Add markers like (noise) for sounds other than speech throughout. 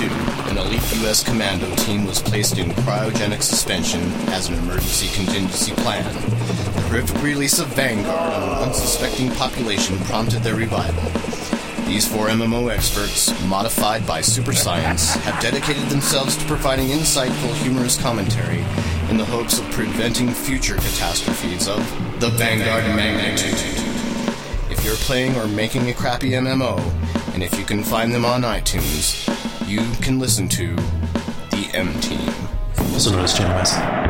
II, an elite U.S. commando team was placed in cryogenic suspension as an emergency contingency plan. The horrific release of Vanguard on an unsuspecting population prompted their revival. These four MMO experts, modified by super science, have dedicated themselves to providing insightful, humorous commentary in the hopes of preventing future catastrophes of the Vanguard magnitude. If you're playing or making a crappy MMO, and if you can find them on iTunes, you can listen to the M Team. Also known as Channel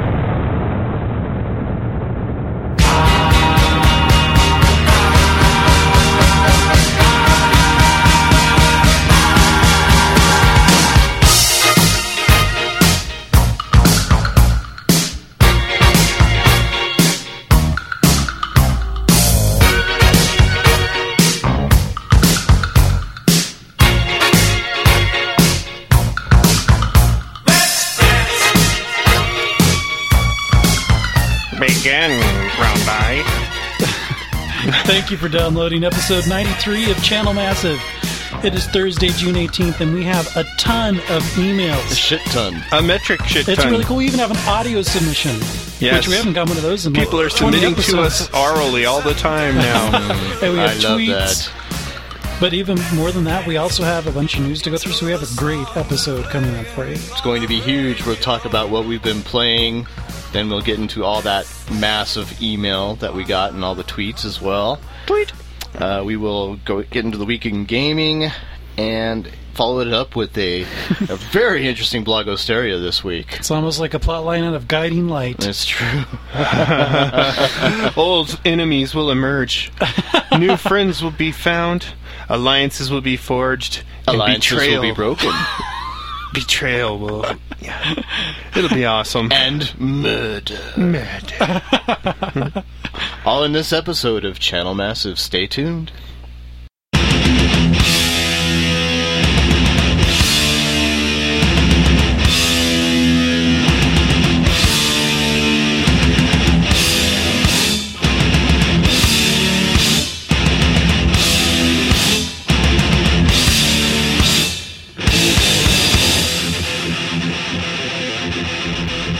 Thank you for downloading episode 93 of Channel Massive. It is Thursday, June 18th, and we have a ton of emails. A shit ton. A metric shit ton. It's really cool. We even have an audio submission, Yes. which we haven't got one of those in People are 20 submitting to us orally all the time (laughs) now. And we have I love that. But even more than that, we also have a bunch of news to go through. So we have a great episode coming up for you. It's going to be huge. We'll talk about what we've been playing. Then we'll get into all that massive email that we got and all the tweets as well. Tweet. Uh, we will go get into the week in gaming and follow it up with a, a (laughs) very interesting blog blogosteria this week. It's almost like a plot line out of Guiding Light. It's true. (laughs) (laughs) Old enemies will emerge. New friends will be found. Alliances will be forged. and Alliances will be broken. (laughs) Betrayal will. Yeah. It'll be awesome. and murder. Murder. (laughs) All in this episode of Channel Massive. Stay tuned.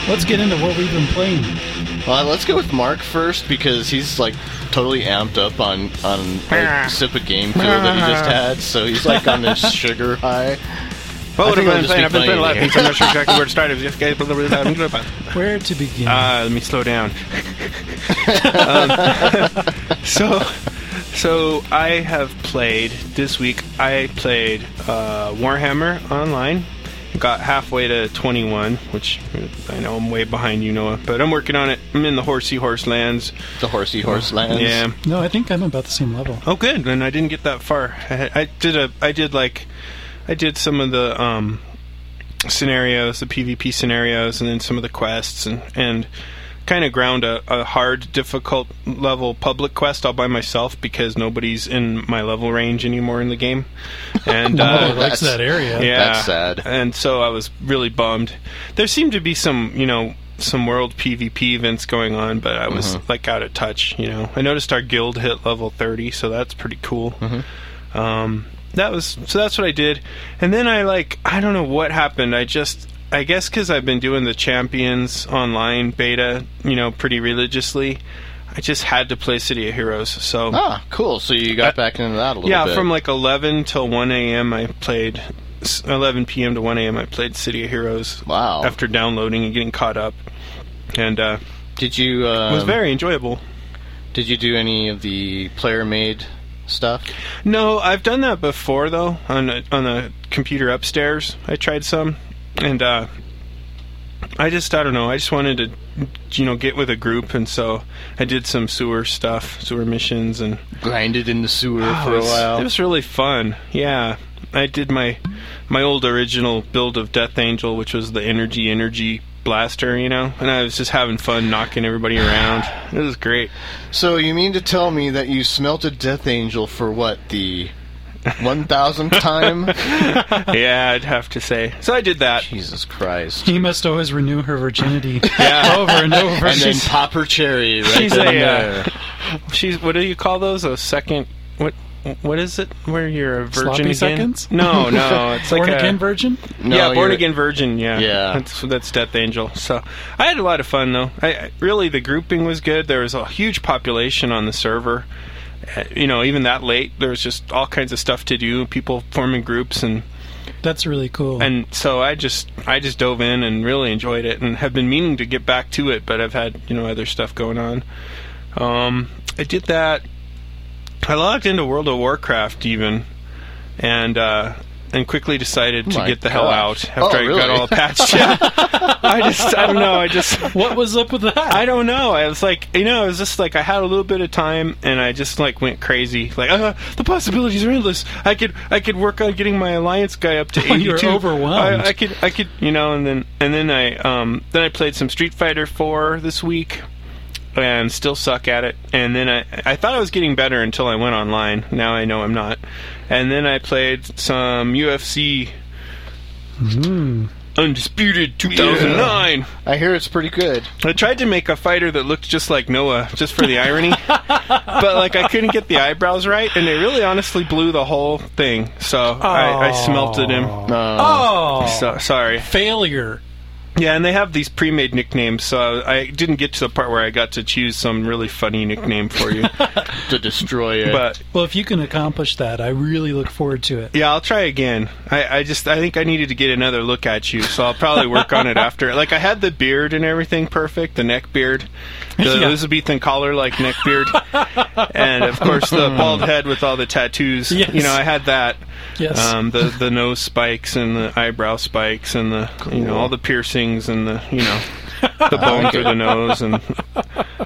Let's get into what we've been playing. Well, let's go with Mark first because he's like totally amped up on on like, sip of game feel that he just had. So he's like on this (laughs) sugar high. What would think have I'll been playing? I've been playing a lot of (laughs) things. I'm not sure exactly where to start. It's just- okay, blah, blah, blah, blah, blah. Where to begin? Uh, let me slow down. (laughs) um, so, so I have played this week. I played uh, Warhammer online. Got halfway to 21, which I know I'm way behind you, Noah, but I'm working on it. I'm in the horsey horse lands. The horsey horse lands. Yeah. no, I think I'm about the same level. Oh, good. And I didn't get that far. I, I did a. I did like. I did some of the um, scenarios, the PvP scenarios, and then some of the quests, and and kind of ground a, a hard, difficult level public quest all by myself because nobody's in my level range anymore in the game. (laughs) And Nobody uh, likes that area. yeah, That's sad. And so I was really bummed. There seemed to be some, you know, some world PvP events going on, but I was like out of touch. You know, I noticed our guild hit level thirty, so that's pretty cool. Um, that was so. That's what I did, and then I like I don't know what happened. I just I guess because I've been doing the Champions online beta, you know, pretty religiously. I just had to play City of Heroes. So Ah, cool. So you got back into that a little yeah, bit. Yeah, from like 11 till 1 a.m. I played. 11 p.m. to 1 a.m. I played City of Heroes. Wow. After downloading and getting caught up, and uh, did you um, it was very enjoyable. Did you do any of the player made stuff? No, I've done that before though on a, on a computer upstairs. I tried some, and uh, I just I don't know. I just wanted to you know get with a group, and so I did some sewer stuff, sewer missions, and Grinded in the sewer Oh, for a while. It was really fun. Yeah, I did my my old original build of Death Angel, which was the energy energy blaster, you know, and I was just having fun knocking everybody around. It was great. So you mean to tell me that you smelted Death Angel for what the one thousandth time? (laughs) yeah, I'd have to say. So I did that. Jesus Christ! He must always renew her virginity (laughs) Yeah. over and over. And then She's- pop her cherry right she's a, and uh. She's what do you call those? A second what what is it? Where you're a virgin Sloppy again? seconds? No, no, (laughs) it's like Born a, again virgin? No, yeah, born again virgin. Yeah, Yeah. That's that's Death Angel. So I had a lot of fun though. I, I really the grouping was good. There was a huge population on the server. You know, even that late, there was just all kinds of stuff to do. People forming groups and That's really cool. and so I just I just dove in and really enjoyed it and have been meaning to get back to it, but I've had you know other stuff going on. Um, I did that. I logged into World of Warcraft even, and uh, and quickly decided to My get the hell gosh. out after Oh, I really? got all patched. Yeah. (laughs) I just I don't know. I just (laughs) what was up with that? I don't know. I was like, you know, it was just like I had a little bit of time, and I just like went crazy. Like, uh, the possibilities are endless. I could, I could work on getting my alliance guy up to (laughs) You were eighty-two. overwhelmed. I, I could, I could, you know, and then, and then I, um, then I played some Street Fighter Four this week, and still suck at it. And then I, I thought I was getting better until I went online. Now I know I'm not. And then I played some UFC. Undisputed 2009. I hear it's pretty good. I tried to make a fighter that looked just like Noah, just for the irony. (laughs) but like I couldn't get the eyebrows right, and it really honestly blew the whole thing. So I, I smelted him. Uh, Oh, So, sorry. failure. Yeah, and they have these pre-made nicknames, so I didn't get to the part where I got to choose some really funny nickname for you. (laughs) to destroy it. but Well, if you can accomplish that, I really look forward to it. yeah, I'll try again. I, I just I think I needed to get another look at you, so I'll probably work on it (laughs) after. Like I had the beard and everything perfect, the neck beard, the (laughs) Yeah. Elizabethan collar like neck beard, (laughs) and of course the bald head with all the tattoos. Yes. You know, I had that. Yes. Um, the the nose spikes and the eyebrow spikes and the you know all the piercings and the you know (laughs) the bone through the nose and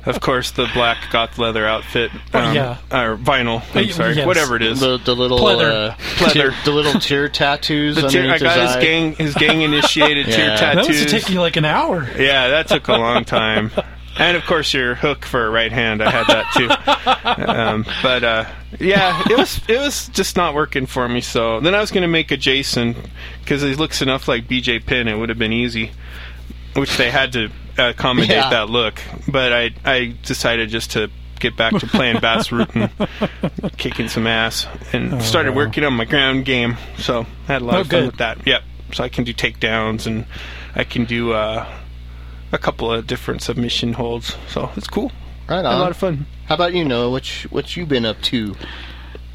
of course the black goth leather outfit. Um, Yeah. Or vinyl. I'm Uh, sorry. yes. Whatever it is. the the little Pleather. uh, Pleather. tear- the little tear tattoos The tear, I got his his gang his gang initiated tear Yeah. That tattoos. was taking like an hour. yeah, that took a long time. And of course, your hook for a right hand. I had that too. (laughs) Um, but uh, yeah, it was it was just not working for me. So then I was going to make a Jason because he looks enough like BJ Penn. It would have been easy, which they had to accommodate Yeah. that look. But I I decided just to get back to playing Bas Rutten and kicking some ass, and started working on my ground game. So I had a lot Oh, of fun good. with that. Yep. So I can do takedowns and I can do uh, a couple of different submission holds. So it's cool. Right Had a lot of fun. How about you, Noah? What you, what you been up to?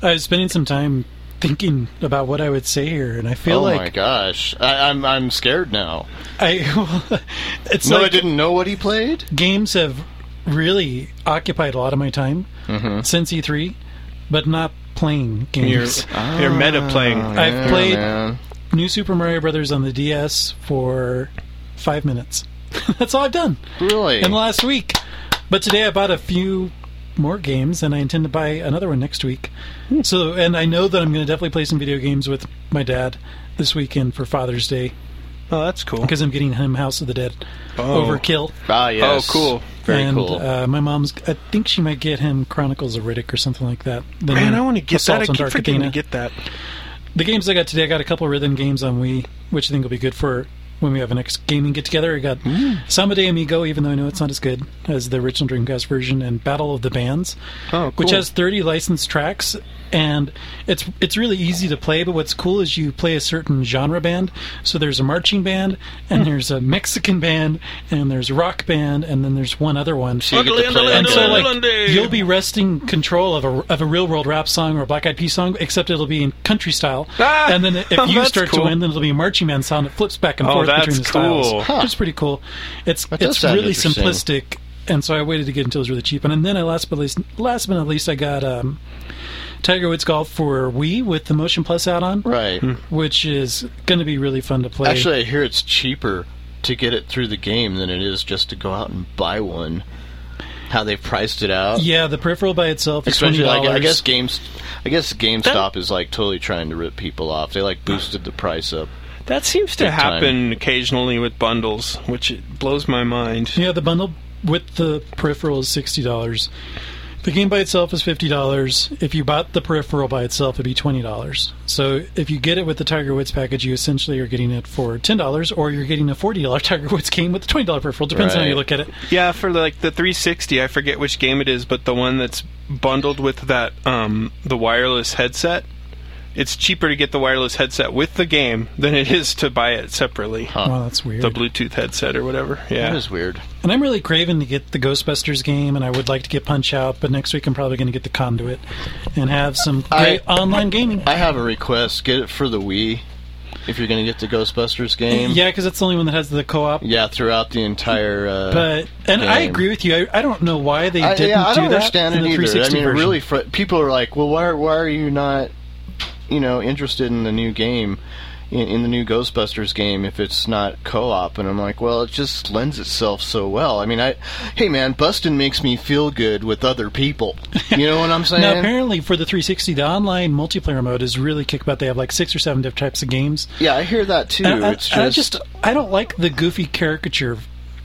I was spending some time thinking about what I would say here, and I feel oh like Oh my gosh, I, I'm I'm scared now. I. (laughs) it's Noah like didn't know what he played. games have really occupied a lot of my time Mm-hmm. since E3, but not playing You're, games. you're meta playing. I've Yeah, played- man. New Super Mario Brothers on the DS for five minutes. (laughs) That's all I've done really. in the last week. But today I bought a few more games, and I intend to buy another one next week. So, and I know that I'm going to definitely play some video games with my dad this weekend for Father's Day Oh, that's cool. because I'm getting him House of the Dead Oh. Overkill. ah, yes. Oh, cool. Very and, cool. Uh, my mom's, I think she might get him Chronicles of Riddick or something like that. The Man, I want to get Assault that. I on keep forgetting to get that. The games I got today, I got a couple rhythm games on Wii, which I think will be good for when we have a next gaming get together. I got mm. Samba de Amigo, even though I know it's not as good as the original Dreamcast version, and Battle of the Bands, Oh, which has 30 licensed tracks. And it's it's really easy to play, but what's cool is you play a certain genre band. So there's a marching band, and there's a Mexican band, and there's a rock band, and then there's one other one. so you get to play. And so like you'll be wresting control of a, of a real world rap song or a Black Eyed Peas song, except it'll be in country style. Ah! and then if you (laughs) start cool. to win, then it'll be a marching band sound. It flips back and Oh, forth that's between the cool. styles, Huh. which is pretty cool. It's That it's really simplistic, and so I waited to get until it was really cheap. And then I last but least, last but not least, I got um, Tiger Woods Golf for Wii with the Motion Plus add-on, right. Hmm. which is going to be really fun to play. Actually, I hear it's cheaper to get it through the game than it is just to go out and buy one. How they've priced it out. yeah, the peripheral by itself is twenty Especially like dollars. I guess games, I guess GameStop is like totally trying to rip people off. They like boosted the price up. That seems to Big time. happen occasionally with bundles, which it blows my mind. Yeah, the bundle with the peripheral is sixty dollars. The game by itself is fifty dollars. If you bought the peripheral by itself, it'd be twenty dollars. So if you get it with the Tiger Woods package, you essentially are getting it for ten dollars, or you're getting a forty dollar (laughs) Tiger Woods game with the twenty dollar peripheral. Depends on how you look at it. Yeah, for like the 360, I forget which game it is, but the one that's bundled with that um, the wireless headset. It's cheaper to get the wireless headset with the game than it is to buy it separately. Wow, that's weird. The Bluetooth headset or whatever. Yeah. That is weird. And I'm really craving to get the Ghostbusters game, and I would like to get Punch Out, but next week I'm probably going to get the Conduit and have some great I- online gaming. I have a request. Get it for the Wii. If you're going to get the Ghostbusters game. yeah, because it's the only one that has the co-op. Yeah, throughout the entire. Uh, But and I agree with you. I, I don't know why they I, didn't yeah, I do don't that understand in it the either. I 360 mean, version. really, fr- people are like, "Well, why, are- why are you not, you know, interested in the new game, in, in the new Ghostbusters game, if it's not co-op?" And I'm like, "Well, it just lends itself so well. I mean, I, hey man, Bustin makes me feel good with other people. You know what I'm (laughs) saying? Now, apparently, for the 360, the online multiplayer mode is really kick butt. They have like six or seven different types of games. yeah, I hear that too. I, I just, just, I don't like the goofy caricature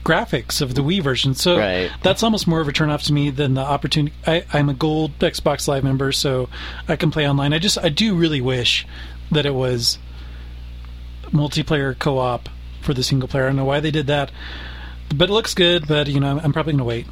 graphics of the Wii version. So Right. that's almost more of a turnoff to me than the opportunity. I, I'm a gold Xbox Live member, so I can play online. I just, I do really wish that it was multiplayer co-op for the single player. I don't know why they did that, but it looks good. But you know, I'm, I'm probably going to wait.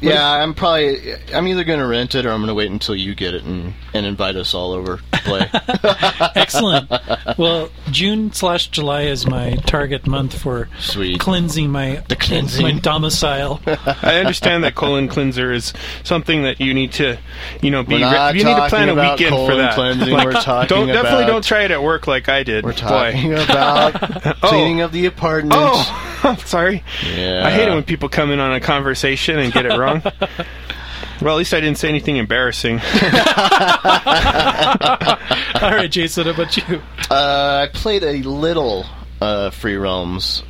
Yeah, I'm probably, I'm either going to rent it or I'm going to wait until you get it and and invite us all over to play. (laughs) Excellent. well, June slash July is my target month for Sweet. cleansing my The cleansing. my domicile. (laughs) I understand that colon cleanser is something that you need to, you know, be. We're not re- you need to plan talking a about weekend for colon that. cleansing, we're talking don't definitely about- don't try it at work like I did. We're talking Boy. (laughs) about oh. cleaning of the apartment. Oh, I'm sorry. Yeah. I hate it when people come in on a conversation and get it wrong. (laughs) well, at least I didn't say anything embarrassing. (laughs) All right, Jason, how about you? Uh, I played a little uh, Free Realms.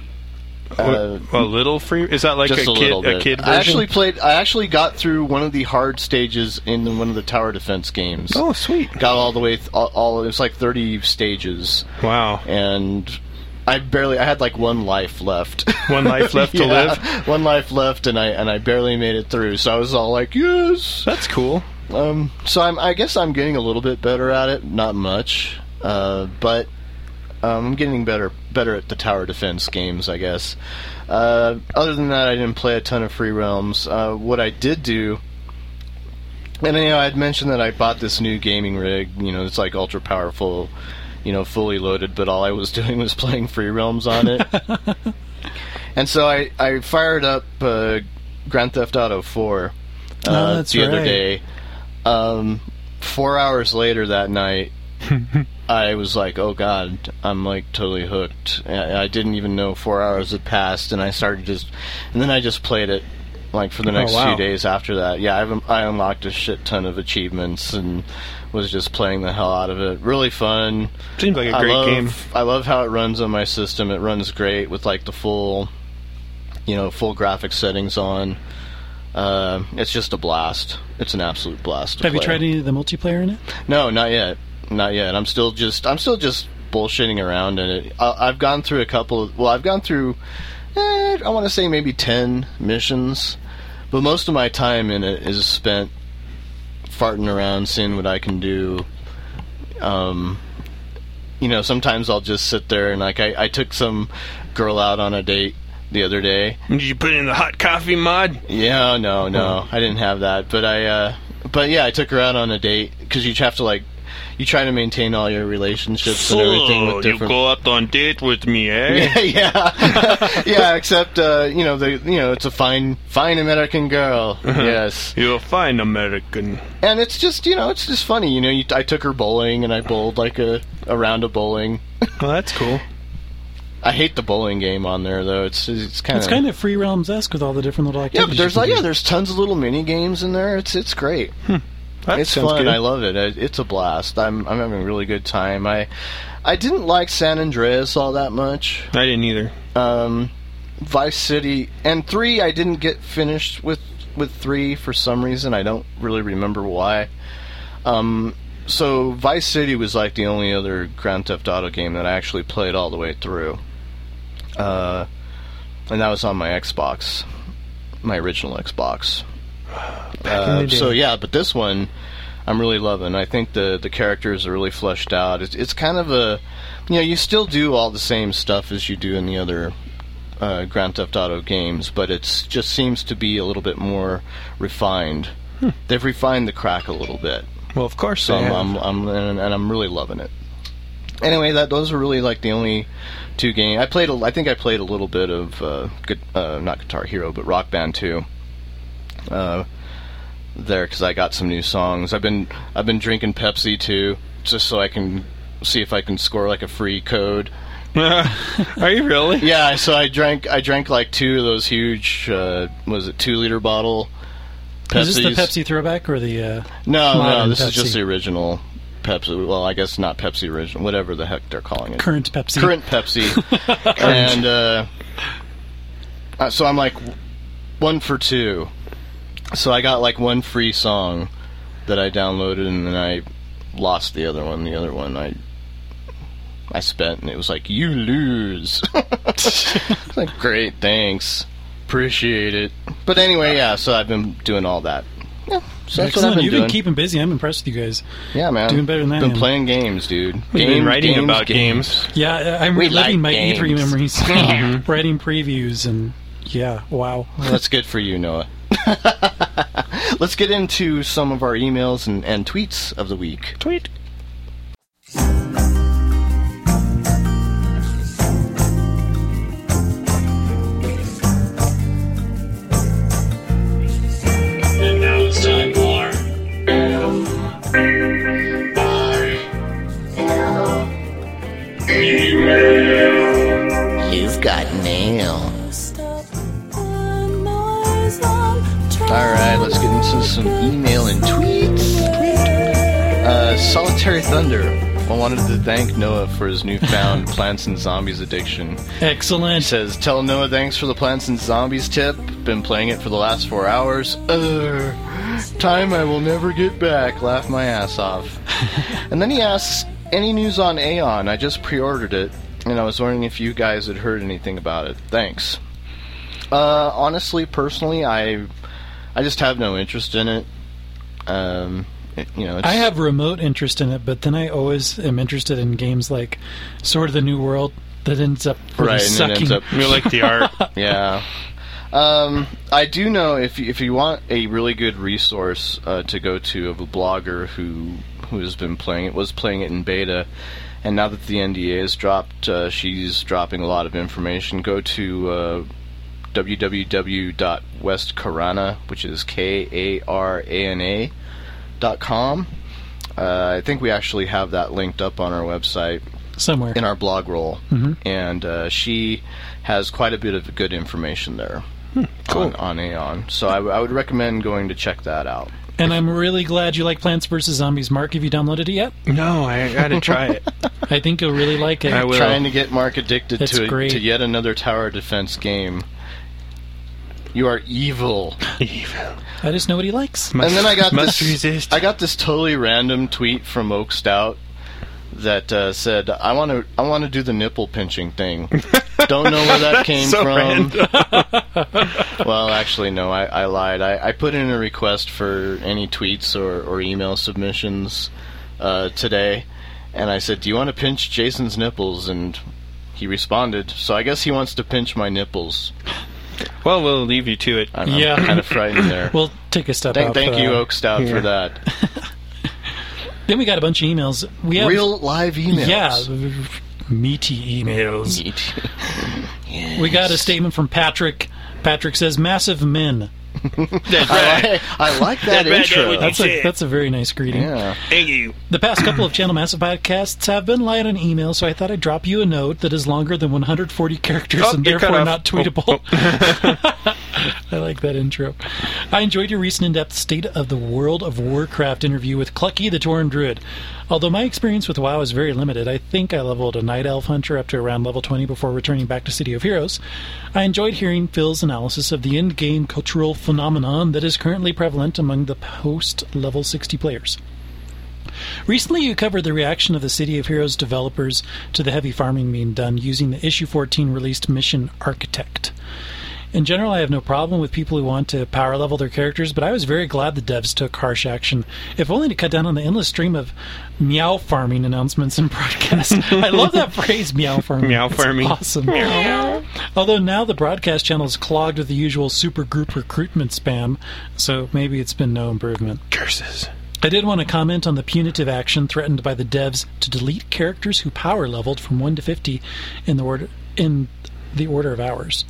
Uh, a little free? Is that like just a, a, kid? A kid version? I actually played. I actually got through one of the hard stages in one of the tower defense games. oh, sweet! Got all the way. Th- all, all it was like thirty stages, Wow. and I barely. I had like one life left. One life left to (laughs) Yeah, live. One life left, and I and I barely made it through. So I was all like, yes. That's cool. Um, so I'm, I guess I'm getting a little bit better at it. Not much, uh, but um, I'm getting better better at the tower defense games, I guess. Uh, other than that, I didn't play a ton of Free Realms. Uh, what I did do, and you know, I'd mentioned that I bought this new gaming rig. You know, it's like ultra powerful, you know, fully loaded. But all I was (laughs) doing was playing Free Realms on it. (laughs) and so I I fired up uh, Grand Theft Auto 4 uh, Oh, the other day. Um, four hours later that night, (laughs) I was like, "Oh God, I'm like totally hooked." I, I didn't even know four hours had passed, and I started just, and then I just played it like for the next wow. few days after that. Yeah, I've I unlocked a shit ton of achievements and was just playing the hell out of it. Really fun. Seems like a I great love, game. I love how it runs on my system. It runs great with like the full, you know, full graphics settings on. Uh, it's just a blast. It's an absolute blast. Have you tried any of the multiplayer in it? No, not yet. Not yet. I'm still just. I'm still just bullshitting around in it. I, I've gone through a couple. Of, well, I've gone through. Eh, I want to say maybe ten missions, but most of my time in it is spent farting around, seeing what I can do. Um, you know, sometimes I'll just sit there and like I, I took some girl out on a date the other day, Did you put in the hot coffee mod? yeah, no, no, I didn't have that, but I, uh, but yeah, I took her out on a date because you have to like, you try to maintain all your relationships and everything with you go out on date with me, eh? (laughs) yeah, yeah, (laughs) yeah. Except, uh, you know, the you know, it's a fine, fine American girl. (laughs) yes, You're a fine American. and it's just, you know, it's just funny. You know, you, I took her bowling and I bowled like a, a round of bowling. Well, that's cool. I hate the bowling game on there though. It's it's kind of It's of kind of free realms esque with all the different little activities. yeah, but there's like can yeah, there's tons of little mini games in there. It's it's great. That it's sounds fun. good. I love it. It- It's a blast. I'm I'm having a really good time. I I didn't like San Andreas all that much. I didn't either. Um, Vice City and three I didn't get finished with with three for some reason. I don't really remember why. Um, so Vice City was like the only other Grand Theft Auto game that I actually played all the way through. Uh, and that was on my Xbox, my original Xbox. Uh, so yeah, but this one I'm really loving. I think the the characters are really fleshed out. It's it's kind of a you know you still do all the same stuff as you do in the other uh, Grand Theft Auto games, but it just seems to be a little bit more refined. Hmm. They've refined the crack a little bit. Well, of course. So they I'm, have. I'm, I'm and, and I'm really loving it. Anyway, that those are really like the only two games I played. A, I think I played a little bit of uh, gu- uh, not Guitar Hero, but Rock Band 2. Uh, there because I got some new songs. I've been I've been drinking Pepsi too, just so I can see if I can score like a free code. (laughs) Are you really? Yeah, so I drank I drank like two of those huge uh, was it two liter bottle. Pepsi. Is this the Pepsi throwback or the? Uh, No, no, Modern this is just the original Pepsi. Well, I guess not Pepsi original, whatever the heck they're calling it. current Pepsi. Current Pepsi. (laughs) and uh, uh, so I'm like one for two. So I got like one free song that I downloaded, and then I lost the other one. The other one I I spent, and it was like you lose. (laughs) Like great, thanks, appreciate it. But anyway, yeah. So I've been doing all that. Yeah, so that's what I've been You've doing. been keeping busy. I'm impressed with you guys. yeah, man, doing better than I Been am. playing games, dude. We've been writing games, about games. Yeah, uh, I'm We reliving like my E3 memories, (laughs) writing previews, and yeah, wow. Well, that's good for you, Noah. (laughs) Let's get into some of our emails and, and tweets of the week. Tweet. Thank Noah for his newfound (laughs) Plants and Zombies addiction. He Excellent. says, Tell Noah thanks for the Plants and Zombies tip. Been playing it for the last four hours. Ugh. Time I will never get back. Laugh my ass off. (laughs) and then he asks, Any news on Aion? I just pre ordered it, and I was wondering if you guys had heard anything about it. Thanks. Uh, honestly, personally, I I just have no interest in it. Um, (laughs) you know, it's, I have remote interest in it, but then I always am interested in games like Sword of the New World that ends up really right, and sucking. ends up You like the art? (laughs) yeah. Um, I do know if you, if you want a really good resource uh, to go to of a blogger who who has been playing it was playing it in beta, and now that the NDA is dropped, uh, she's dropping a lot of information. Go to uh, www.westkarana, which is K A R A N A dot com. Uh, I think we actually have that linked up on our website somewhere. in our blog roll, Mhm. and uh, she has quite a bit of good information there on, on Aion. So I, w- I would recommend going to check that out. and I'm really glad you like Plants vs Zombies. Mark, have you downloaded it yet? no, I gotta try it. (laughs) I think you'll really like it. I will. Trying to get Mark addicted It's to a, to yet another tower defense game. You are evil. Evil. I just know what he likes. and then I got Must this. resist. I got this totally random tweet from Oak Stout that uh, said, "I want to. I want to do the nipple pinching thing." (laughs) Don't know where that came So from. random. (laughs) well, actually, no, I, I lied. I, I put in a request for any tweets or, or email submissions uh, today, and I said, "Do you want to pinch Jason's nipples?" And he responded, "So I guess he wants to pinch my nipples." Well, we'll leave you to it. I'm, Yeah. I'm kind of frightened there. (laughs) We'll take a step thank out. thank uh, for you. Oak Stout, for that. (laughs) Then we got a bunch of emails. We have Real live emails. yeah, meaty emails. Neat. We got a statement from Patrick. Patrick says, "Massive men." (laughs) That's I, right. like, I like that That right intro. there with That's a that's a very nice greeting. yeah. Thank you. The past couple of Channel Massive podcasts have been light on email, so I thought I'd drop you a note that is longer than 140 characters Oh, and therefore not oh, tweetable. Oh. (laughs) I like that intro. I enjoyed your recent in-depth State of the World of Warcraft interview with Clucky the Tauren Druid. Although my experience with WoW is very limited, I think I leveled a Night Elf Hunter up to around level 20 before returning back to City of Heroes. I enjoyed hearing Phil's analysis of the in-game cultural phenomenon that is currently prevalent among the post-level 60 players. Recently, you covered the reaction of the City of Heroes developers to the heavy farming being done using the issue 14 released Mission Architect. In general, I have no problem with people who want to power level their characters, but I was very glad the devs took harsh action, if only to cut down on the endless stream of meow farming announcements and (laughs) broadcasts. I love that phrase, meow farming. Meow It's farming. Awesome. Although now the broadcast channel is clogged with the usual super group recruitment spam, so maybe it's been no improvement. Curses. I did want to comment on the punitive action threatened by the devs to delete characters who power leveled from 1 to 50 in the order in the order of hours.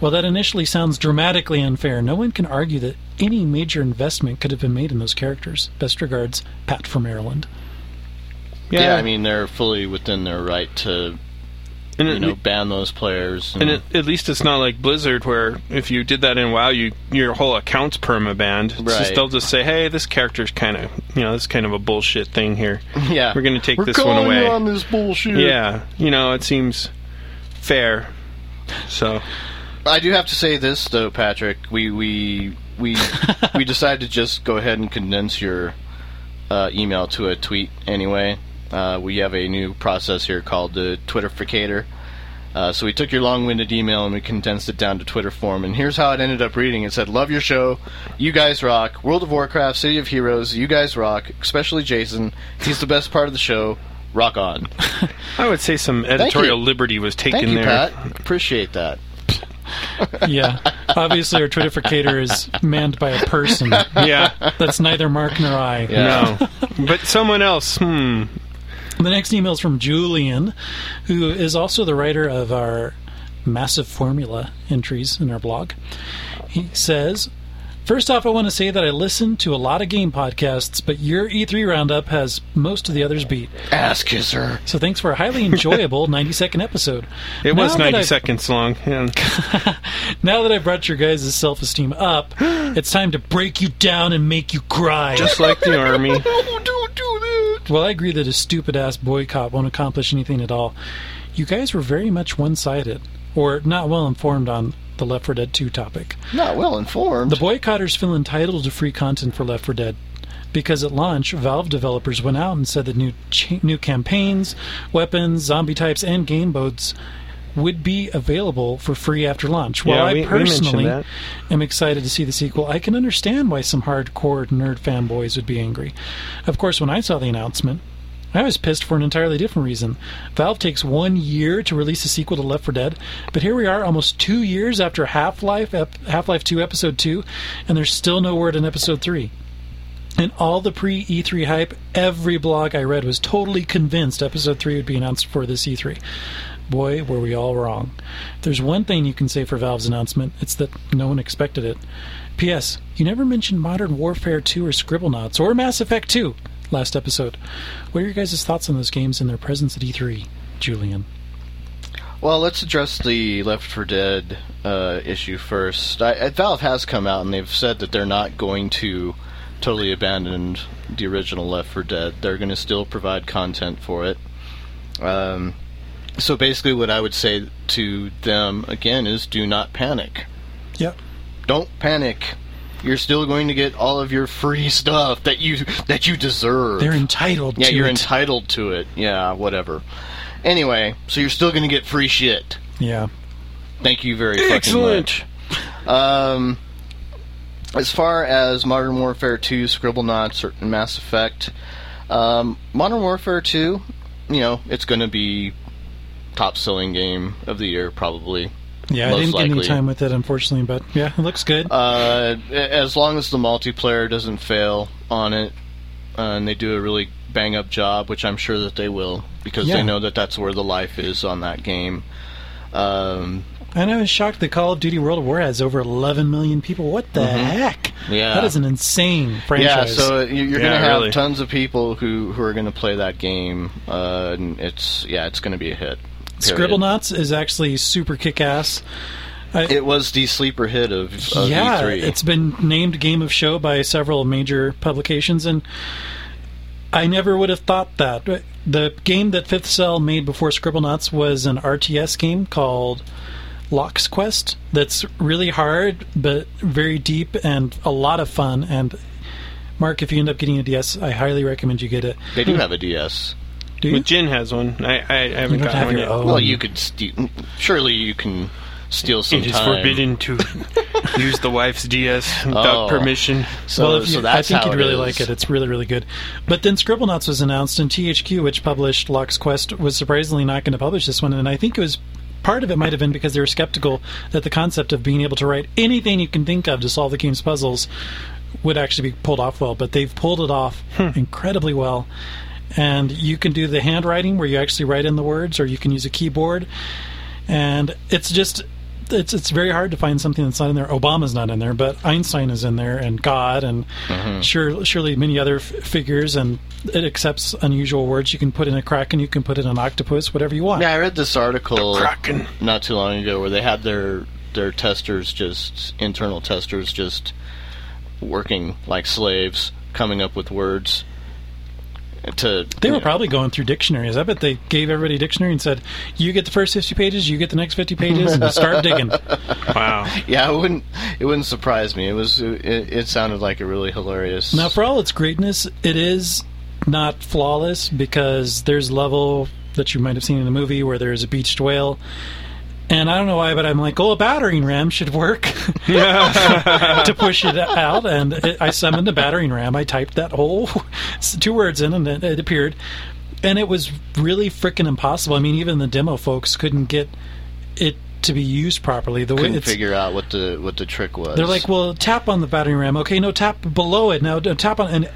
While that initially sounds dramatically unfair, no one can argue that any major investment could have been made in those characters. Best regards, Pat from Maryland. Yeah. I mean they're fully within their right to and you it- know ban those players. And it, at least it's not like Blizzard, where if you did that in WoW, you your whole account's perma banned. It's just Right. they'll just say, "Hey, this character's kind of you know this is kind of a bullshit thing here." yeah, we're gonna take We're this one calling away. you on this bullshit. Yeah, you know it seems fair. So I do have to say this though, Patrick. We we we (laughs) we decided to just go ahead and condense your uh, email to a tweet anyway. Uh, we have a new process here called the Twitterficator. Uh, so we took your long-winded email and we condensed it down to Twitter form. And here's how it ended up reading. It said, "Love your show. You guys rock. World of Warcraft, City of Heroes. You guys rock. Especially Jason. He's the best part of the show. Rock on." I would say some editorial liberty was taken Thank you, there. Pat. Appreciate that. (laughs) Yeah. Obviously, our Twitterficator is manned by a person. (laughs) Yeah, That's neither Mark nor I. Yeah. no, but someone else. Hmm. The next email is from Julian, who is also the writer of our massive formula entries in our blog. He says, First off, I want to say that I listen to a lot of game podcasts, but your E3 roundup has most of the others beat. Ass kisser. So thanks for a highly (laughs) enjoyable 90 second episode. It Now was 90 seconds long. And (laughs) Now that I brought your guys' self esteem up, (gasps) it's time to break you down and make you cry. just like the army. (laughs) Oh, don't do that. Well, I agree that a stupid ass boycott won't accomplish anything at all. You guys were very much one sided, or not well informed on the Left 4 Dead 2 topic. Not well informed. The boycotters feel entitled to free content for Left 4 Dead because at launch, Valve developers went out and said that new cha- new campaigns, weapons, zombie types, and game modes would be available for free after launch. While Yeah, I we- we mentioned personally am excited to see the sequel, I can understand why some hardcore nerd fanboys would be angry. Of course, when I saw the announcement, I was pissed for an entirely different reason. Valve takes one year to release a sequel to Left 4 Dead, but here we are almost two years after Half Life, Half Life 2 Episode 2, and there's still no word on Episode 3. And all the pre E3 hype, every blog I read was totally convinced Episode 3 would be announced for this E3. Boy, were we all wrong. If there's one thing you can say for Valve's announcement, it's that no one expected it. P.S. You never mentioned Modern Warfare 2 or Scribblenauts or Mass Effect 2 last episode. What are your guys' thoughts on those games and their presence at E3, Julian? well, let's address the Left 4 Dead uh, issue first. I, Valve has come out and they've said that they're not going to totally abandon the original Left 4 Dead. They're going to still provide content for it. Um, so basically, what I would say to them again is, do not panic. Yep. Don't panic. You're still going to get all of your free (laughs) stuff that you that you deserve. They're entitled Yeah, to you're it. entitled to it. Yeah, whatever. Anyway, so you're still going to get free shit. yeah. Thank you very fucking Excellent. much. Um, as far as Modern Warfare 2, Scribble Scribblenauts, or Mass Effect, um, Modern Warfare 2, you know, it's going to be top selling game of the year probably. Yeah, I didn't get any time with it, unfortunately, but yeah, it looks good. Uh, as long as the multiplayer doesn't fail on it, uh, and they do a really bang up job, which I'm sure that they will, because Yeah. they know that that's where the life is on that game. Um, and I was shocked that Call of Duty World of War has over 11 million people. What the heck? Mm-hmm. Yeah. That is an insane franchise. yeah, so you- you're Yeah, going to have really. tons of people who, who are going to play that game. Uh, and it's yeah, it's going to be a hit. Period. Scribblenauts is actually super kick ass. It was the sleeper hit of, of yeah, E3. it's been named Game of Show by several major publications, and I never would have thought that. The game that Fifth Cell made before Scribblenauts was an RTS game called Lock's Quest. That's really hard, but very deep and a lot of fun. And Mark, if you end up getting a DS, I highly recommend you get it. they do have a DS. Do you? But Jin has one. I, I, I haven't got have one yet. own. Well, you could st- surely you can steal some It is time. forbidden to (laughs) use the wife's DS without Oh. permission. So, well, if you, so that's I think how you'd really is. like it. It's really, really good. But then Scribblenauts was announced, and THQ, which published Lock's Quest, was surprisingly not going to publish this one. And I think it was part of it might have been because they were skeptical that the concept of being able to write anything you can think of to solve the game's puzzles would actually be pulled off well. But they've pulled it off hmm. incredibly well. And you can do the handwriting where you actually write in the words, or you can use a keyboard. And it's just it's it's very hard to find something that's not in there. Obama's not in there, but Einstein is in there, and God, and mm-hmm. sure, surely many other f- figures. And it accepts unusual words. You can put in a kraken, you can put in an octopus, whatever you want. Yeah, I read this article Kraken. not too long ago where they had their their testers just internal testers just working like slaves, coming up with words to. They were know, probably going through dictionaries. I bet they gave everybody a dictionary and said, "You get the first fifty pages, you get the next fifty pages, and start (laughs) digging." Wow. Yeah, it wouldn't it wouldn't surprise me. It was it, it sounded like a really hilarious. Now, for all its greatness, it is not flawless because there's a level that you might have seen in the movie where there's a beached whale. And I don't know why, but I'm like, oh, a battering ram should work (laughs) to push it out. And it, I summoned a battering ram. I typed that whole two words in, and it, it appeared. And it was really freaking impossible. I mean, even the demo folks couldn't get it to be used properly. The way couldn't it's, figure out what the what the trick was. they're like, well, tap on the battering ram. Okay, no, tap below it. Now, tap on. And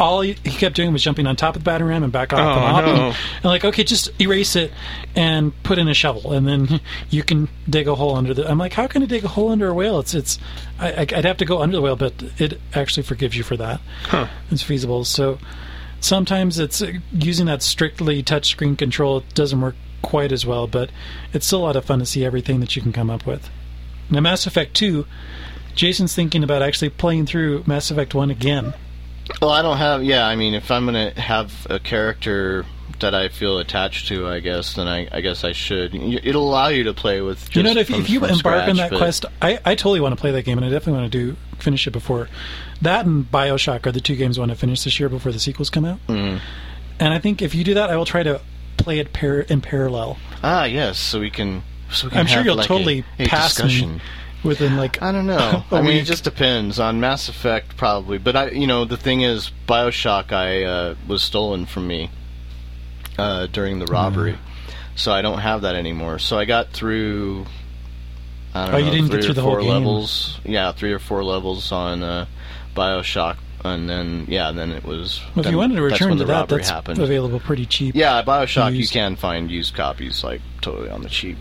all he, he kept doing was jumping on top of the battering ram and back off Oh, and off. no. And, and like, okay, just erase it and put in a shovel, and then (laughs) you can dig a hole under the. I'm like, how can I dig a hole under a whale? It's it's. I, I'd have to go under the whale, but it actually forgives you for that. It's feasible. So sometimes it's uh, using that strictly touchscreen control. It doesn't work quite as well, but it's still a lot of fun to see everything that you can come up with. Now, Mass Effect 2, Jason's thinking about actually playing through Mass Effect 1 again. Well, I don't have. Yeah, I mean, if I'm gonna have a character that I feel attached to, I guess then I, I guess I should. It'll allow you to play with. Just you know? If, from- if you embark on that but- quest, I, I totally want to play that game, and I definitely want to do finish it before. That and Bioshock are the two games I want to finish this year before the sequels come out. Mm. And I think if you do that, I will try to play it par- in parallel. Ah, yes. So we can. So we can I'm sure you'll like, totally a, a pass discussion. me within like I don't know. (laughs) I mean, it just depends on Mass Effect, probably. But I, you know, the thing is, Bioshock, I uh, was stolen from me uh, during the robbery, so I don't have that anymore. So I got through. I don't Oh, know, you didn't get through the whole game. levels. Yeah, three or four levels on uh, Bioshock, and then yeah, then it was. Well, if you wanted to return to that, that's happened. available pretty cheap. Yeah, Bioshock, you can find used copies like totally on the cheap.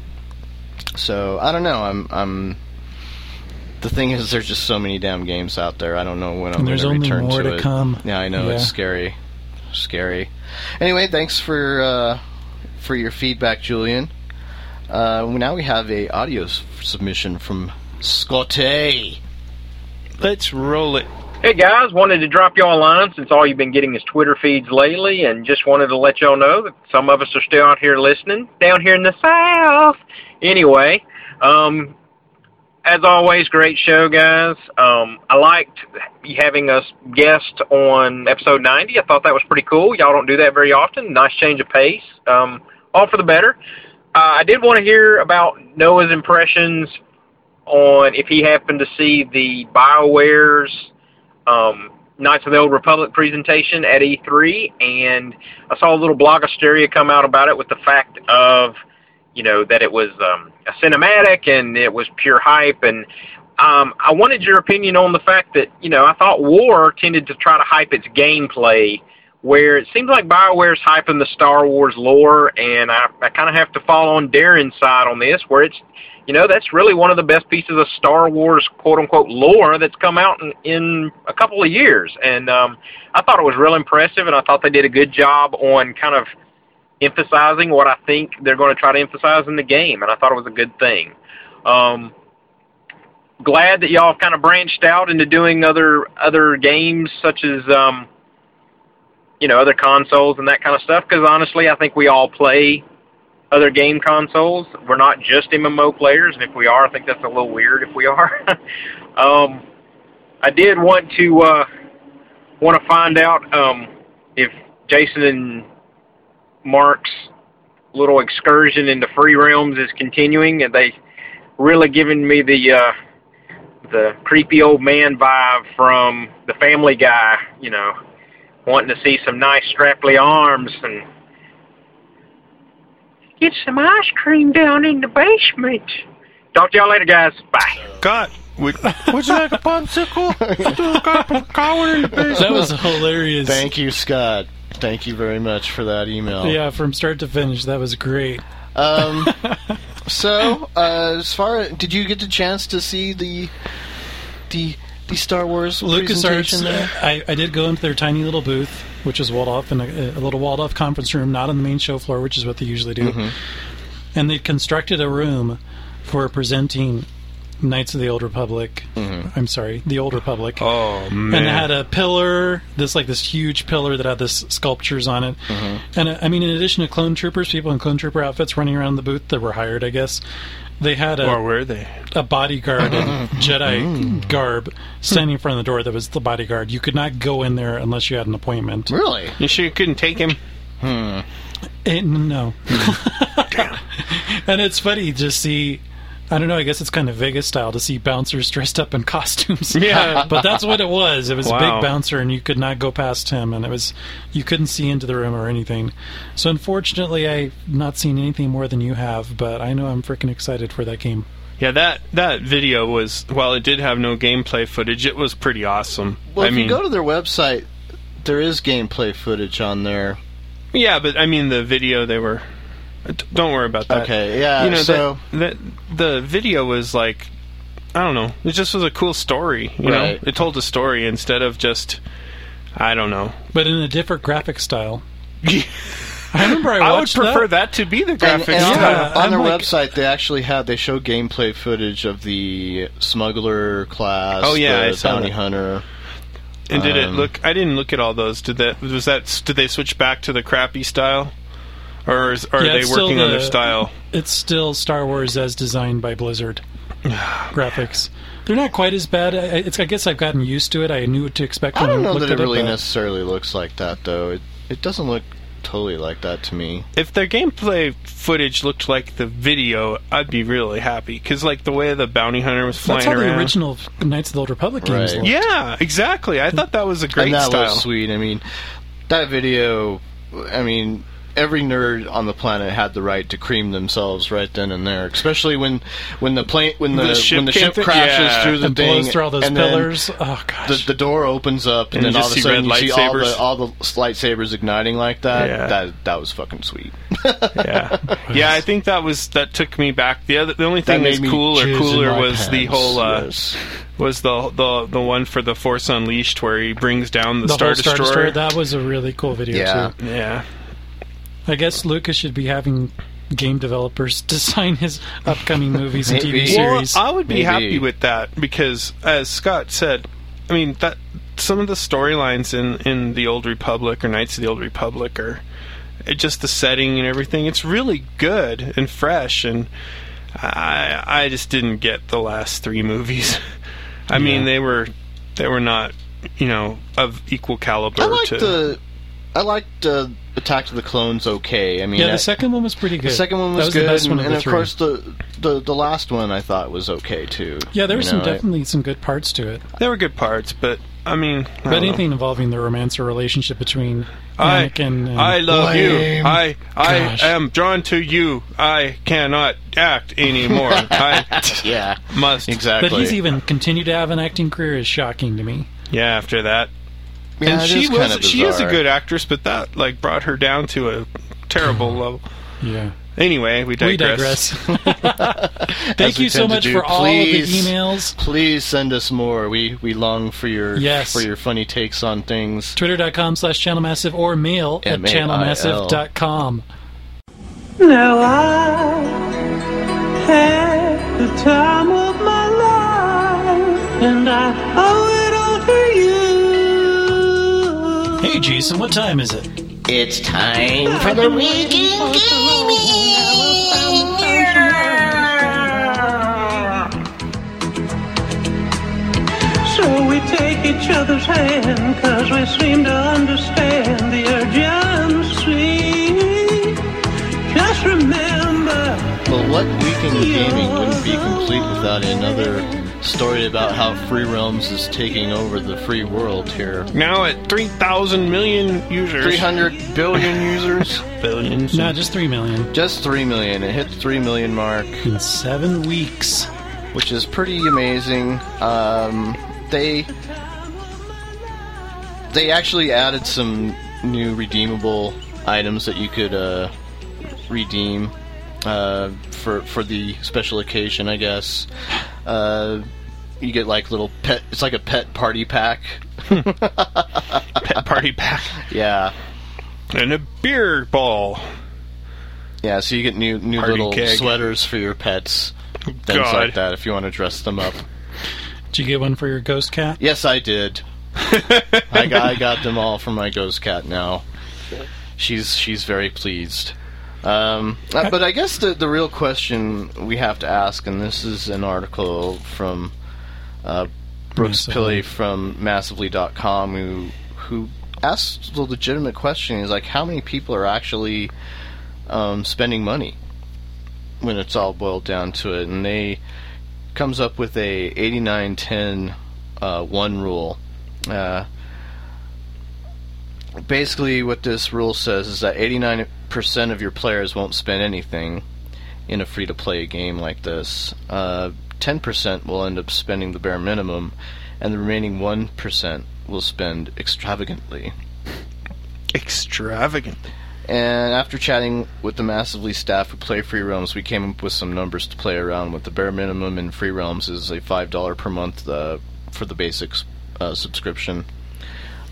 So I don't know. I'm I'm. The thing is, there's just so many damn games out there. I don't know when I'm And there's going to only return more to to it. come. Yeah, I know Yeah. it's scary, scary. Anyway, thanks for uh, for your feedback, Julian. Uh, now we have a audio s- submission from Scotty. Let's roll it. Hey guys, wanted to drop y'all a line since all you've been getting is Twitter feeds lately, and just wanted to let y'all know that some of us are still out here listening down here in the South. Anyway, um, as always, great show, guys. Um, I liked having us guest on episode 90. I thought that was pretty cool. Y'all don't do that very often. Nice change of pace. Um, all for the better. Uh, I did want to hear about Noah's impressions on if he happened to see the BioWare's um, Knights of the Old Republic presentation at E3, and I saw a little blog blogosteria come out about it with the fact of, you know, that it was um, a cinematic and it was pure hype, and um, I wanted your opinion on the fact that, you know, I thought War tended to try to hype its gameplay, where it seems like BioWare's hyping the Star Wars lore, and I, I kind of have to fall on Darren's side on this, where it's you know, that's really one of the best pieces of Star Wars quote unquote lore that's come out in, in a couple of years. And um, I thought it was real impressive, and I thought they did a good job on kind of emphasizing what I think they're going to try to emphasize in the game, and I thought it was a good thing. Um, glad that y'all kind of branched out into doing other other games such as um, you know other consoles and that kind of stuff because honestly I think we all play other game consoles. We're not just MMO players, and if we are, I think that's a little weird if we are. (laughs) um, I did want to uh, want to find out um, if Jason and Mark's little excursion into free realms is continuing, and they really giving me the uh, the creepy old man vibe from the Family Guy. You know, wanting to see some nice strapply arms and get some ice cream down in the basement. Talk to y'all later, guys. Bye. God, would, would you like a popsicle? (laughs) That was hilarious. Thank you, Scott. Thank you very much for that email. Yeah, from start to finish, that was great. Um, (laughs) so, uh, as far as, did you get the chance to see the the the Star Wars LucasArts, there? I, I did go into their tiny little booth, which is walled off in a, a little walled off conference room, not on the main show floor, which is what they usually do. Mm-hmm. And they constructed a room for presenting Knights of the Old Republic. Mm-hmm. I'm sorry, the Old Republic. Oh man! and it had a pillar, this like this huge pillar that had this sculptures on it. Mm-hmm. And uh, I mean, in addition to clone troopers, people in clone trooper outfits running around the booth that were hired, I guess, they had or a, were they? a bodyguard in Jedi Mm. garb standing in front of the door. That was the bodyguard. You could not go in there unless you had an appointment. Really? You sure you couldn't take him? Eh, no. (laughs) and it's funny to see. I don't know. I guess it's kind of Vegas style to see bouncers dressed up in (laughs) costumes. Yeah. but that's what it was. It was a big bouncer, and you could not go past him, and it was you couldn't see into the room or anything. So unfortunately, I've not seen anything more than you have. But I know I'm freaking excited for that game. Yeah, that that video was while it did have no gameplay footage, it was pretty awesome. Well, I if mean, you go to their website, there is gameplay footage on there. yeah, but I mean the video they were. D- Don't worry about that. Okay, yeah, You know so- that, that the video was like, I don't know, it just was a cool story. You Right. know, it told a story instead of just, I don't know. But in a different graphic style. (laughs) I remember I I would prefer that. to be the And, graphics. and on, style. Yeah, their, on I'm their like- website, they actually had they show gameplay footage of the smuggler class. Oh, yeah, the bounty that. hunter. And did it Um, look? I didn't look at all those. Did that? Was that? Did they switch back to the crappy style, or is, are Yeah, they it's still working on their style? It's still Star Wars as designed by Blizzard. (sighs) graphics. They're not quite as bad. I, it's, I guess I've gotten used to it. I knew what to expect. I don't know that it really but- necessarily looks like that, though. It it doesn't look totally like that to me. If their gameplay footage looked like the video, I'd be really happy because like the way the bounty hunter was flying That's how around. the original Knights of the Old Republic games Right. looked. Yeah, exactly. I thought that was a great and that style. was sweet. I mean, that video. I mean, every nerd on the planet had the right to cream themselves right then and there. Especially when when the plane when the, The ship when the ship through- crashes yeah. through the And thing blows through all those and then pillars. Oh The, gosh. the door opens up, and, And then all of a sudden you see all the lightsabers. all the lightsabers igniting like that. Yeah. That that was fucking sweet. yeah, (laughs) yeah. I think that was that took me back. The other, the only thing made that's me cool or cooler my was the whole uh, yes. was the the the one for the Force Unleashed where he brings down the, the Star whole Star Destroyer. Destroyer. That was a really cool video Yeah. too. yeah, I guess Lucas should be having game developers (laughs) design his upcoming movies and Maybe. TV well, series. I would be Maybe. happy with that because, as Scott said, I mean that some of the storylines in in the Old Republic or Knights of the Old Republic are it just the setting and everything. It's really good and fresh, and I I just didn't get the last three movies. (laughs) I mean, they were they were not you know of equal caliber I liked to. the I liked uh, Attack of the Clones. Okay, I mean yeah, I- the second one was pretty good. The second one That was, was good, the best and, one of and the of three. course the, the the last one I thought was okay too. yeah, there were some know, I- definitely some good parts to it. there were good parts, but I mean, I But don't know. anything involving the romance or relationship between I, Anakin and I love you. I I Gosh. am drawn to you. I cannot act anymore. (laughs) I yeah, must. exactly. That he's even continued to have an acting career is shocking to me. Yeah, after that. Yeah, and she was she is a good actress, but that like brought her down to a terrible hmm. level. Yeah. Anyway, we digress. We digress. digress. (laughs) (laughs) Thank we you so much do. for all of the emails. Please send us more. We we long for your Yes. for your funny takes on things. Twitter.com slash channelmassive or mail at channelmassive.com. Now I had the time of my life, and I Hey Jason, what time is it? It's time for the weekend So we take each other's hand, cause we seem to understand the urgency. Just remember, Well, what week Weekend in Gaming wouldn't be complete without another story about how Free Realms is taking over the free world here. Now at 3,000 million users. 300 billion (laughs) users? billions. No, just three million Just 3 million. It hit the 3 million mark, in seven weeks. which is pretty amazing. Um, they they actually added some new redeemable items that you could uh, redeem uh, for for the special occasion, I guess. Uh, you get like little pet. It's like a pet party pack. (laughs) Pet party pack. Yeah, And a beer ball. yeah. So you get new new Party little keg. sweaters for your pets, things God. like that. If you want to dress them up. Did you get one for your ghost cat? Yes, I did. (laughs) I got I got them all for my ghost cat now. She's she's very pleased. Um, uh, but I guess the the real question we have to ask, and this is an article from uh, Brooks Massively. Pilley from Massively.com, who who asks the legitimate question: is like how many people are actually um, spending money when it's all boiled down to it, and they comes up with a 89 10 uh, 1 rule. Uh, basically, what this rule says is that 89% of your players won't spend anything in a free to play game like this. Uh, 10% will end up spending the bare minimum, and the remaining 1% will spend extravagantly. Extravagant. And after chatting with the massively staff who play Free Realms, we came up with some numbers to play around with. The bare minimum in Free Realms is a five dollar per month uh, for the basics uh, subscription,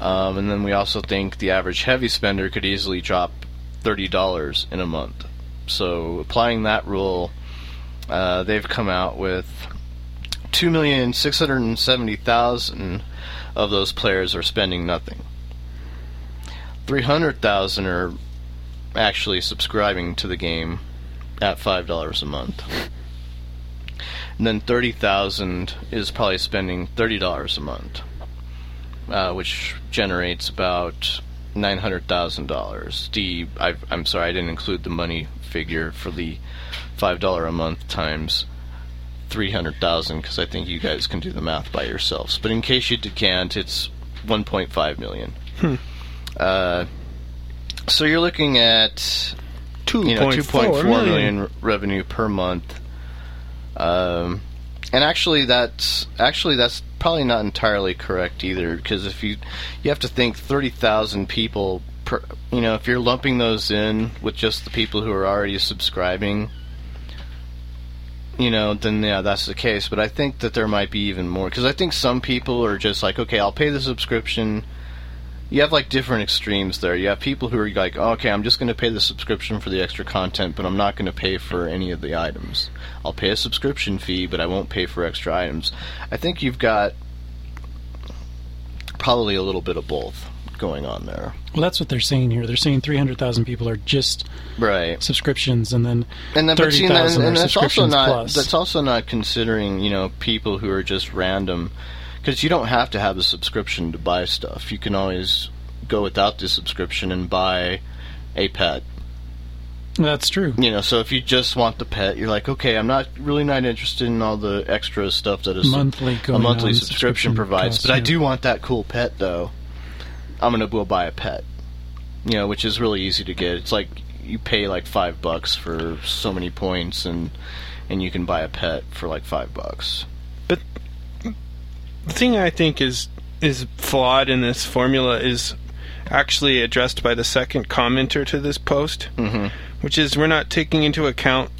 um, and then we also think the average heavy spender could easily drop thirty dollars in a month. So applying that rule, uh, they've come out with two million six hundred and seventy thousand of those players are spending nothing. Three hundred thousand are actually subscribing to the game at five dollars a month. And then thirty thousand is probably spending thirty dollars a month, uh, which generates about nine hundred thousand dollars. The I've, I'm sorry, I didn't include the money figure for the five dollar a month times three hundred thousand because I think you guys can do the math by yourselves. But in case you can't, it's one point five million. Hmm. Uh, so you're looking at Two you know, point two point four four million. million revenue per month. Um, and actually, that's actually that's probably not entirely correct either, because if you you have to think thirty thousand people per, you know, if you're lumping those in with just the people who are already subscribing, you know, then yeah, that's the case. But I think that there might be even more, because I think some people are just like, okay, I'll pay the subscription you have like different extremes there. You have people who are like, oh, okay, I'm just going to pay the subscription for the extra content, but I'm not going to pay for any of the items. I'll pay a subscription fee, but I won't pay for extra items. I think you've got probably a little bit of both going on there. Well, that's what they're saying here. They're saying 300,000 people are just Right. subscriptions, and then And then, but see, and, 30,000 and that's also not plus. that's also not considering you know people who are just random, because you don't have to have a subscription to buy stuff. You can always go without the subscription and buy a pet. That's true. You know, so if you just want the pet, you're like, okay, I'm not really not interested in all the extra stuff that a, sub- Monthly a monthly subscription, subscription provides, costs, but I do want that cool pet though. I'm gonna go buy a pet. You know, which is really easy to get. It's like you pay like five bucks for so many points, and and you can buy a pet for like five bucks. The thing I think is is flawed in this formula is actually addressed by the second commenter to this post, Mhm. which is we're not taking into account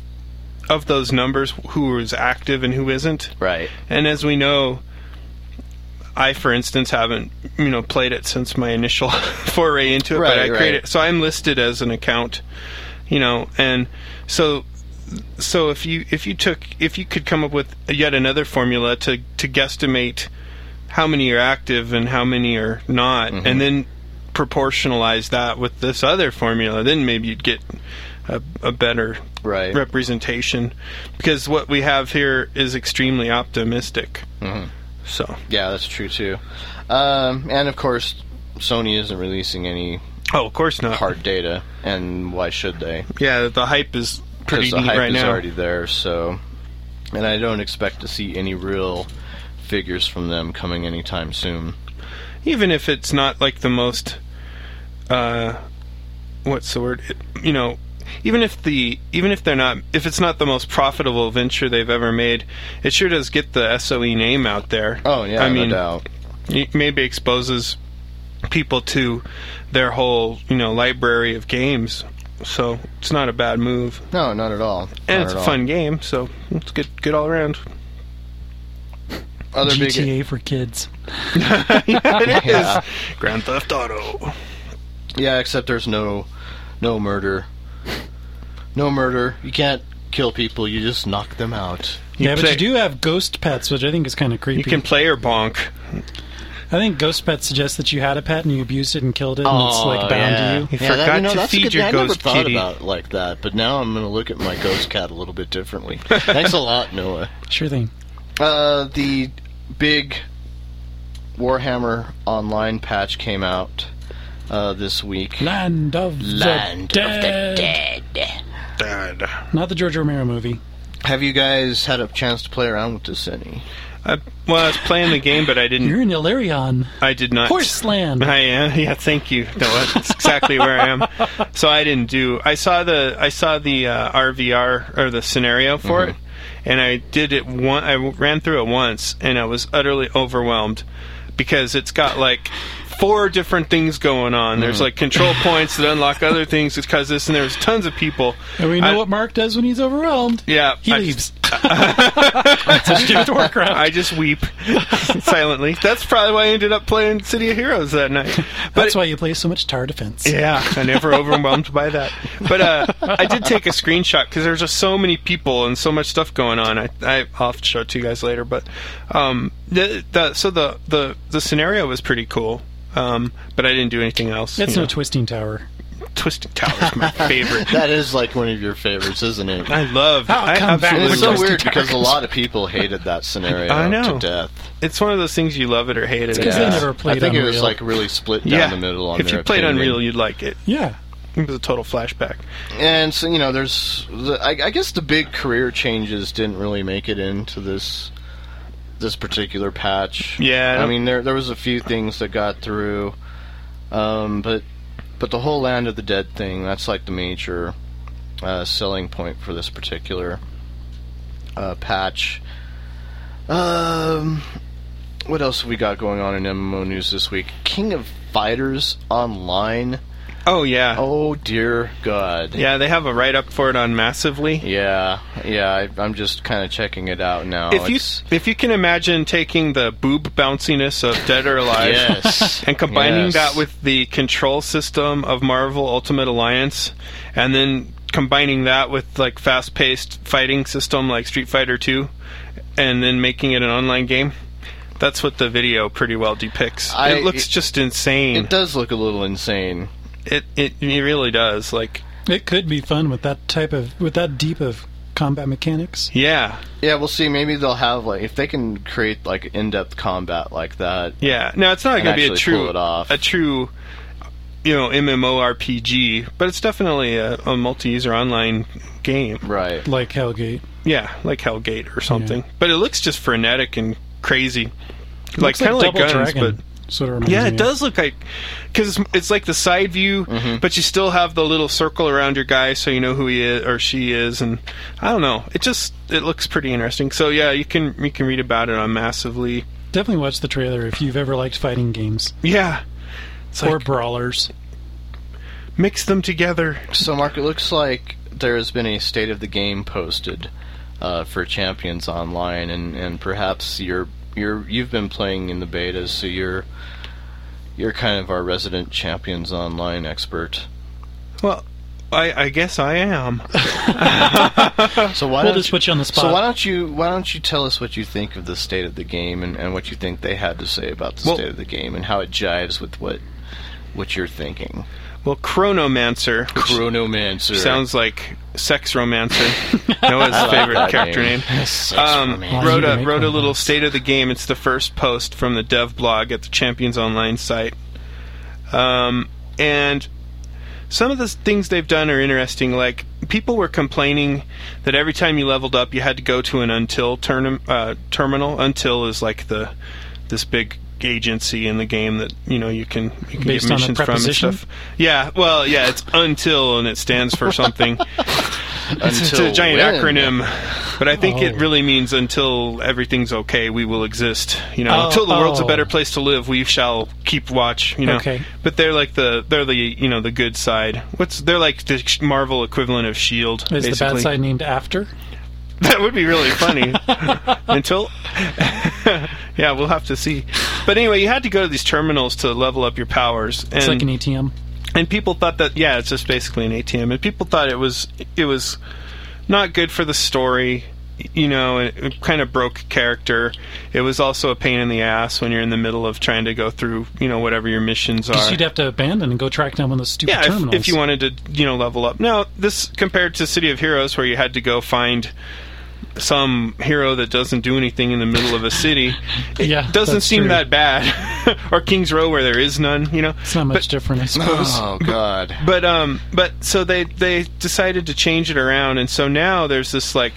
of those numbers who is active and who isn't. Right. And as we know, I, for instance, haven't you know played it since my initial (laughs) foray into it, but Right, I right. created so I'm listed as an account, you know, and so so if you if you took if you could come up with yet another formula to to guesstimate how many are active and how many are not, Mm-hmm. and then proportionalize that with this other formula, then maybe you'd get a, a better Right. representation because what we have here is extremely optimistic. Mhm. So, Yeah, that's true too. Um, and of course, Sony isn't releasing any oh, of course not. hard data, and why should they? Yeah, the hype is pretty the neat hype right is now. already there. So, and I don't expect to see any real figures from them coming anytime soon. even if it's not like the most uh what's the word It- you know even if the even if they're not if it's not the most profitable venture they've ever made it sure does get the SOE name out there Oh yeah, I mean no doubt. it maybe exposes people to their whole you know library of games so it's not a bad move No, not at all. and Not it's a all. fun game so it's good good all around Other big GTA for kids. (laughs) it is Yeah. Grand Theft Auto Yeah, except there's no no murder. No murder. You can't kill people. You just knock them out. yeah, but play- you do have ghost pets, which I think is kind of creepy. you can play or bonk I think ghost pet suggests that you had a pet and you abused it and killed it, and it's Oh, like bound yeah. to you. You Yeah, that- forgot you know, to feed good your thing. I never ghost thought about it like that, but now I'm going to look at my ghost cat a little bit differently. (laughs) Thanks a lot, Noah. Sure thing. Uh, the big Warhammer Online patch came out uh, this week. Land of Land the of the dead. dead. Not the George Romero movie. Have you guys had a chance to play around with this any? I, well, I was playing the game, but I didn't. You're in Illyrian. I did not. Horseland. I am. Yeah, thank you. No, that's exactly where I am. (laughs) So I didn't do. I saw the. I saw the uh, RVR or the scenario for it, and I did it one. I ran through it once, and I was utterly overwhelmed because it's got like four different things going on. There's like control (laughs) points that unlock other things. It's because this, and there's tons of people. And we know I- what Mark does when he's overwhelmed. Yeah, He I leaves. (laughs) (laughs) That's what you do with Warcraft. I just weep silently. That's probably why I ended up playing City of Heroes that night. But That's why you play so much tower defense. yeah, I never overwhelmed by that. But uh, I did take a screenshot because there's just so many people and so much stuff going on. I, I I'll have to show it to you guys later. But um, the, the so the the the scenario was pretty cool. Um, but I didn't do anything else. It's no know. twisting tower. Twisting Tower is my (laughs) favorite. That is like one of your favorites, isn't it? I love. I'll I come back absolutely it's so love- Twisted weird because a lot of people hated that scenario I know. to death. It's one of those things you love it or hate it. Because Yeah. they never played I think it was like really split down yeah, the middle on if you played opinion. Unreal, you'd like it. Yeah. It was a total flashback. And so you know, there's the, I, I guess the big career changes didn't really make it into this this particular patch. Yeah, I mean there there was a few things that got through, um, but but the whole Land of the Dead thing that's like the major uh, selling point for this particular uh, patch. Um, what else have we got going on in MMO news this week? King of Fighters Online. Oh yeah, Oh dear God. yeah. They have a write up for it on Massively. Yeah, yeah. I, I'm just kind of checking it out now. if you if you can imagine taking the boob bounciness of Dead or Alive (laughs) yes, and combining Yes. that with the control system of Marvel Ultimate Alliance, and then combining that with like fast paced fighting system like Street Fighter Two, and then making it an online game. That's what the video pretty well depicts. I- it looks it- just insane. it does look a little insane. It, it it really does. Like It could be fun with that type of with that deep of combat mechanics. yeah, Yeah, we'll see. Maybe they'll have like if they can create like in-depth combat like that. yeah. No, it's not going to be a true it off. a true you know MMORPG, but it's definitely a, a multi-user online game. Right. Like Hellgate. Yeah, like Hellgate or something. But it looks just frenetic and crazy, like kind of like, Double guns. Dragon, But sort of reminds yeah, me it of. does look like because it's, it's like the side view, Mm-hmm. but you still have the little circle around your guy, so you know who he is or she is, and I don't know. It just it looks pretty interesting. So yeah, you can you can read about it on Massively. Definitely watch the trailer if you've ever liked fighting games Yeah, it's or like brawlers. mix them together. So, Mark, it looks like there has been a state of the game posted uh, for Champions Online, and, and perhaps you're you're you've been playing in the betas, so you're you're kind of our resident Champions Online expert. Well, I I guess I am. (laughs) So why We'll don't just put you on the spot. So why don't you why don't you tell us what you think of the state of the game and, and what you think they had to say about the Well- state of the game and how it jives with what what you're thinking. Well, Chronomancer, Chronomancer sounds like sex romancer. (laughs) Noah's I favorite character name. (laughs) Sex um, wrote a wrote a little state of the game. It's the first post from the dev blog at the Champions Online site. Um, and some of the things they've done are interesting. Like people were complaining that every time you leveled up, you had to go to an until term, uh, terminal. Until is like the this big agency in the game that you know you can you can Based get missions from and stuff. Yeah, well, yeah, it's until and it stands for something. it's, (laughs) it's a giant when? acronym, but I think it Oh. really means until everything's okay, we will exist. You know, Oh, until the world's a oh. better place to live, we shall keep watch. You know, Okay. but they're like the they're the you know the good side. What's they're like the Marvel equivalent of Shield. Is the basically. bad side named after? (laughs) That would be really funny. (laughs) Until, (laughs) yeah, we'll have to see. But anyway, you had to go to these terminals to level up your powers, and It's like an ATM. and people thought that yeah, it's just basically an ATM, and people thought it was it was not good for the story. You know, it, it kind of broke character. It was also a pain in the ass when you're in the middle of trying to go through, you know, whatever your missions are. you'd have to abandon and go track down one of those stupid yeah, if, if you wanted to, you know, level up. Now, this compared to City of Heroes, where you had to go find some hero that doesn't do anything in the middle of a city, (laughs) it Yeah, doesn't seem true. that bad. (laughs) or Kings Row, where there is none. You know, It's not much different, I suppose. Oh (laughs) God. but um, but so they they decided to change it around, and so now there's this like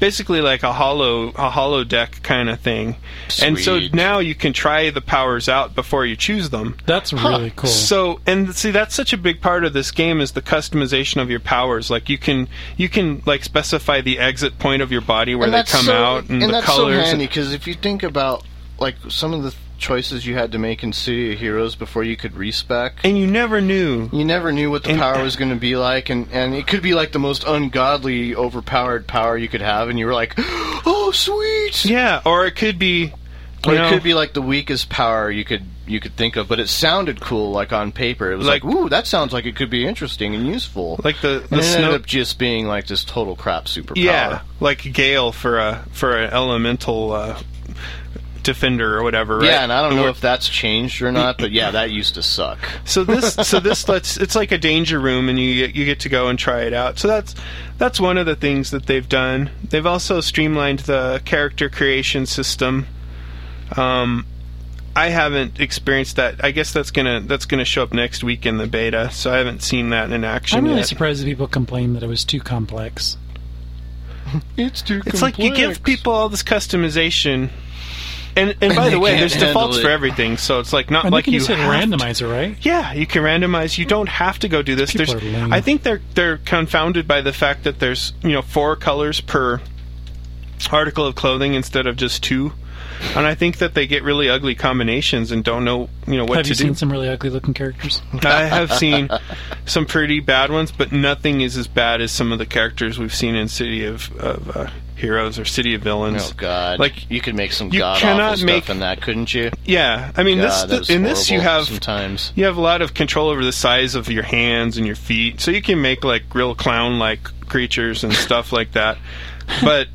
basically like a hollow a holodeck kind of thing, and so now you can try the powers out before you choose them. That's really cool. So and see that's such a big part of this game is the customization of your powers. Like you can you can like specify the exit point of your body where and they come so, out and, the that's colors. so handy because if you think about like some of the choices you had to make in City of Heroes before you could respec. and you never knew. You never knew what the And- power was going to be like, and, and it could be like the most ungodly, overpowered power you could have, and you were like, (gasps) "Oh, sweet!" Yeah, or it could be. Or you it could be like the weakest power you could you could think of, but it sounded cool, like on paper. It was like, Like- "Ooh, that sounds like it could be interesting and useful." like the the and it snow. ended up just being like this total crap superpower. Yeah, like Gale for a for an elemental uh, defender or whatever. Right? Yeah, and I don't know if that's changed or not, but yeah, that used to suck. So this so this lets it's like a danger room, and you get, you get to go and try it out. So that's that's one of the things that they've done. They've also streamlined the character creation system. Um, I haven't experienced that. I guess that's gonna that's gonna show up next week in the beta. So I haven't seen that in action I'm really yet. surprised that people complain that it was too complex. (laughs) It's too It's like you give people all this customization. And, and by they the way, there's defaults it. for everything, so it's like not And like you can you just hit have to- randomizer, right? Yeah, you can randomize. You don't have to go do this. People There's. I think they're they're confounded by the fact that there's you know four colors per article of clothing instead of just two, and I think that they get really ugly combinations and don't know you know what Have to you do. seen some really ugly looking characters? I have seen some pretty bad ones, but nothing is as bad as some of the characters we've seen in City of, of uh, Heroes or City of Villains. Oh God! Like you could make some you god cannot awful make- stuff in that, couldn't you? yeah, I mean God, this that in this you have sometimes. you have a lot of control over the size of your hands and your feet, so you can make like real clown-like creatures and stuff (laughs) like that. But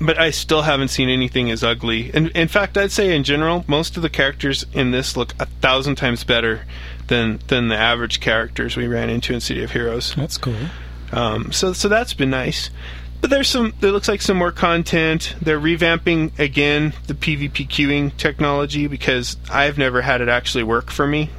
but I still haven't seen anything as ugly. And in fact, I'd say in general, most of the characters in this look a thousand times better than than the average characters we ran into in City of Heroes. That's cool. Um, so so that's been nice. But there's some. There looks like some more content. They're revamping again the PvP queuing technology because I've never had it actually work for me.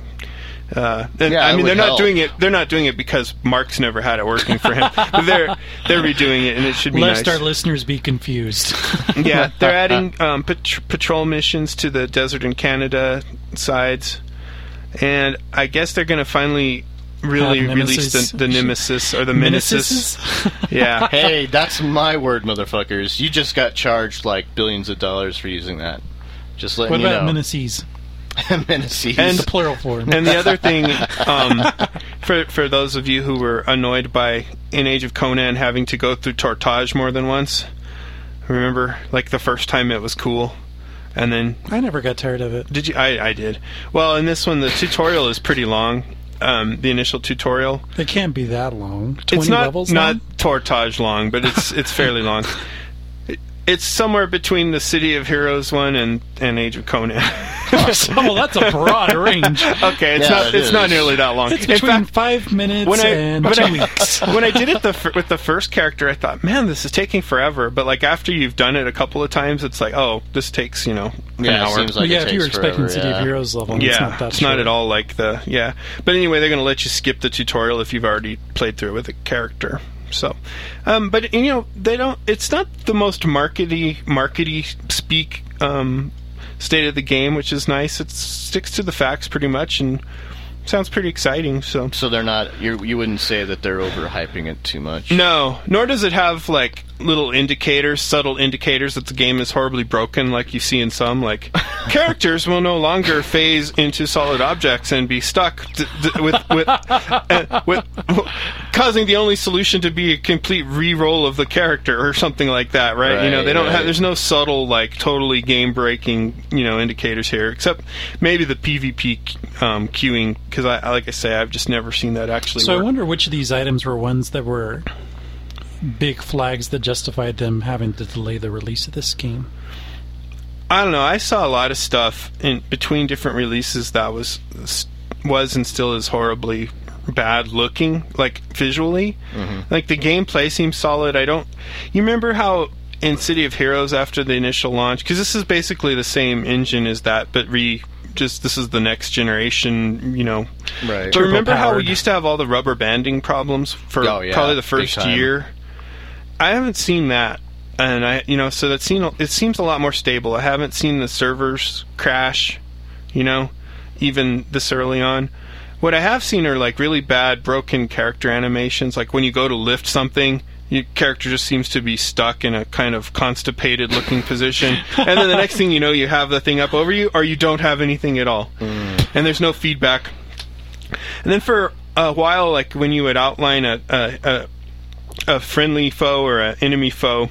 Uh, and, Yeah, I mean, they're not help. doing it. They're not doing it because Mark's never had it working for him. (laughs) but they're they're redoing it, and it should be Lest nice. our listeners be confused. (laughs) yeah, they're (laughs) adding um, pat- patrol missions to the desert and Canada sides, and I guess they're going to finally really Have release the, the nemesis or the menaces. (laughs) (laughs) Yeah, Hey, that's my word, motherfuckers. You just got charged like billions of dollars for using that. Just letting what you about know. Menaces? (laughs) Menaces. And- The plural form. and the other thing, um, for for those of you who were annoyed by in Age of Conan having to go through Tortage more than once, remember, like the first time it was cool, and then I never got tired of it. did you? I I did. Well, in this one, the tutorial is pretty long. Um, the initial tutorial. It can't be that long. Twenty it's not levels. not long? Tortage long, but it's it's fairly long. (laughs) It- It's somewhere between the City of Heroes one and, and Age of Conan. (laughs) oh, that's a broad range. okay, it's Yeah, not it it's not nearly that long. It's between fact, five minutes when I and when two I, weeks. (laughs) when I did it the with the first character, I thought, man, this is taking forever. But like after you've done it a couple of times, it's like, oh, this takes you know an yeah, it hour. seems like yeah, it if you were expecting forever, City yeah. of Heroes level, it's yeah, not that it's not at all like the yeah. But anyway, they're going to let you skip the tutorial if you've already played through it with a character. So, um, but you know, they don't. It's not the most markety, markety speak um, state of the game, which is nice. It sticks to the facts pretty much, and sounds pretty exciting. So, So they're not. You you wouldn't say that they're overhyping it too much. no, nor does it have like little indicators, subtle indicators that the game is horribly broken, like you see in some. Like (laughs) characters will no longer phase into solid objects and be stuck d- d- with with, uh, with causing the only solution to be a complete re-roll of the character or something like that. Right? you know, they don't have. There's no subtle like totally game breaking you know indicators here, except maybe the PvP um, queuing because I I- like I say I've just never seen that actually. So I wonder which of these items were ones that were big flags that justified them having to delay the release of this game. I don't know. I saw a lot of stuff in between different releases that was was and still is horribly bad looking, like visually. Mm-hmm. Like the gameplay seems solid. I don't. You remember how in City of Heroes after the initial launch, because this is basically the same engine as that, but re. Just this is the next generation, you know. Right. Do you remember how we used to have all the rubber banding problems for Oh, yeah, probably the first year? I haven't seen that, and I, you know, so that seen it seems a lot more stable. I haven't seen the servers crash, you know, even this early on. What I have seen are like really bad, broken character animations. Like when you go to lift something, your character just seems to be stuck in a kind of constipated looking position, and then the next thing you know, you have the thing up over you, or you don't have anything at all, hmm. and there's no feedback. And then for a while, like when you would outline a a, a, a friendly foe or an enemy foe,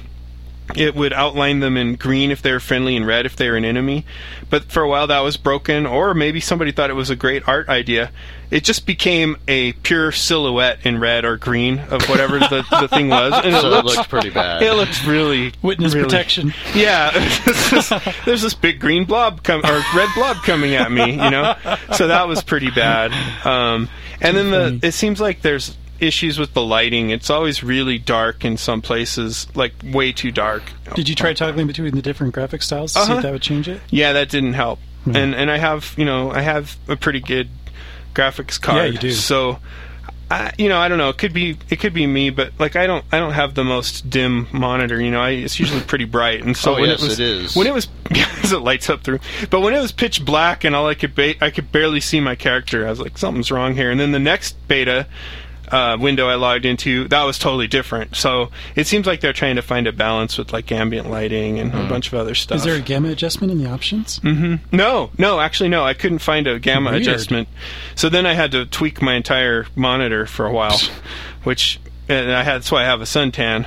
it would outline them in green if they're friendly and red if they're an enemy. But for a while that was broken, or maybe somebody thought it was a great art idea. It just became a pure silhouette in red or green of whatever the, the (laughs) thing was. And So it looked- looks pretty bad. It looked really Witness really- protection. yeah, (laughs) there's this big green blob com- or red blob coming at me, you know. So that was pretty bad. Um, and then the it seems like there's issues with the lighting. It's always really dark in some places, like way too dark. Did you try toggling between the different graphic styles to see Uh-huh. if that would change it? Yeah, that didn't help. And and I have you know I have a pretty good graphics card. Yeah, you do. So. I, you know, I don't know. It could be, it could be me, but like I don't, I don't have the most dim monitor. You know, I, it's usually pretty bright, and so Oh, when yes, it was, it is. when it was, (laughs) because it lights up through. But when it was pitch black and all I could, ba- I could barely see my character. I was like, something's wrong here. And then the next beta uh, window I logged into, that was totally different. So it seems like they're trying to find a balance with like ambient lighting and Hmm. a bunch of other stuff. Is there a gamma adjustment in the options? No, no, actually, no. I couldn't find a gamma Weird. adjustment, so then I had to tweak my entire monitor for a while, (laughs) which and I had. That's why I have a suntan.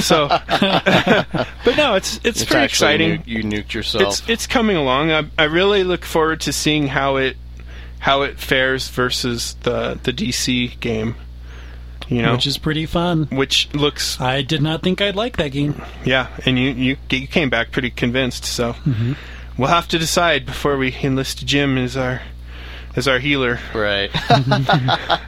So, (laughs) (laughs) but no, it's it's, It's pretty exciting. nu- you nuked yourself. It's it's coming along. I, I really look forward to seeing how it how it fares versus the the DC game. You know, Which is pretty fun. which looks I did not think I'd like that game. yeah, and you you you came back pretty convinced. So we'll have to decide before we enlist Jim as our as our healer. Right. (laughs) (laughs)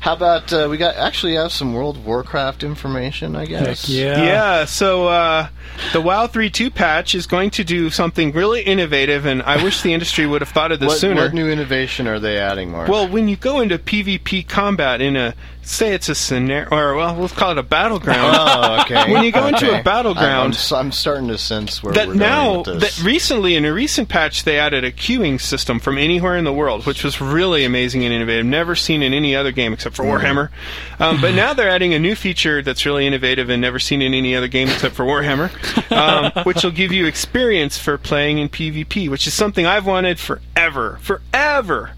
How about uh, we got actually have some World of Warcraft information? I guess. Heck yeah. Yeah, so uh, the WoW 3.2 patch is going to do something really innovative, and I wish the industry would have thought of this What, sooner. what new innovation are they adding, Mark? well, when you go into PvP combat in a say it's a scenario, or well, let's call it a battleground. (laughs) oh, okay. When you go into a battleground- I'm, I'm, starting to sense where that we're now going with this. that recently in a recent patch they added a queuing system from anywhere in the world which was really amazing and innovative never seen in any other game except for warhammer um, but (laughs) now they're adding a new feature that's really innovative and never seen in any other game except for warhammer um, (laughs) which will give you experience for playing in pvp which is something i've wanted forever forever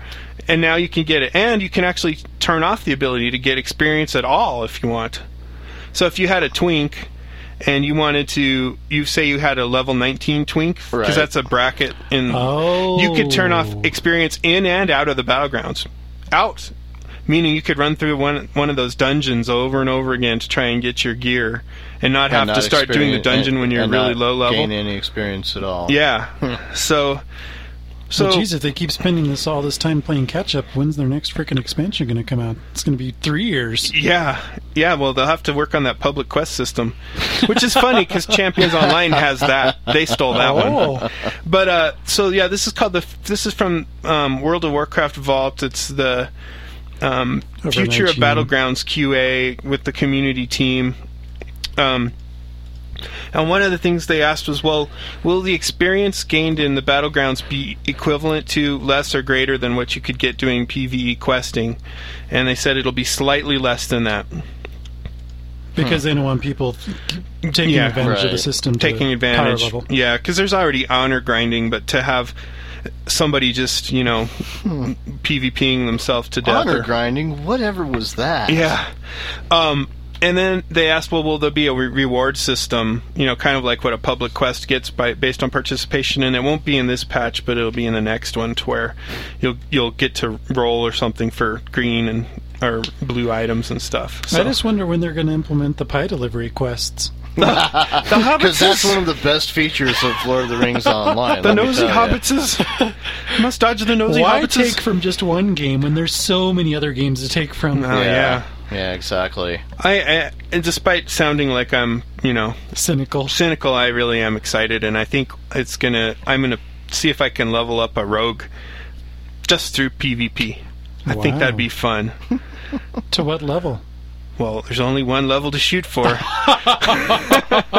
and now you can get it and you can actually turn off the ability to get experience at all if you want so if you had a twink and you wanted to, you say you had a level 19 twink because Right. that's a bracket, and Oh. you could turn off oh. experience in and out of the battlegrounds. Out, meaning you could run through one one of those dungeons over and over again to try and get your gear, and not have And to start doing the dungeon and- when you're and really not low level. Gain any experience at all? Yeah. (laughs) so, so well, geez, if they keep spending this all this time playing catch up, when's their next freaking expansion going to come out? It's going to be three years. Yeah, yeah. Well, they'll have to work on that public quest system, which is funny because Champions Online has that. They stole that one. Oh. But uh, so yeah, this is called the. This is from um, World of Warcraft Vault. It's the um, future of Battlegrounds QA with the community team. Um, and one of the things they asked was, well, will the experience gained in the Battlegrounds be equivalent to less or greater than what you could get doing PvE questing? And they said it'll be slightly less than that. because they don't want people taking Yeah, advantage of the system. to taking advantage. Power level. Yeah, because there's already honor grinding, but to have somebody just you know PvPing themselves to death. Honor or- grinding, whatever was that? yeah. Um, and then they asked, well, will there be a re- reward system? You know, kind of like what a public quest gets by based on participation, and it won't be in this patch, but it'll be in the next one, to where you'll you'll get to roll or something for green and or blue items and stuff. So I just wonder when they're going to implement the pie delivery quests. (laughs) Because that's one of the best features of Lord of the Rings (laughs) Online. the let me nosy tell ya. hobbitses. (laughs) Must dodge the nosy Hobbits'. Why hobbitses. take from just one game when there's so many other games to take from? Oh, yeah. Yeah, exactly. I, I and despite sounding like I'm, you know, Cynical. cynical, I really am excited, and I think it's gonna. I'm gonna see if I can level up a rogue just through PvP. I think that'd be fun. (laughs) To what level? Well, there's only one level to shoot for. (laughs) I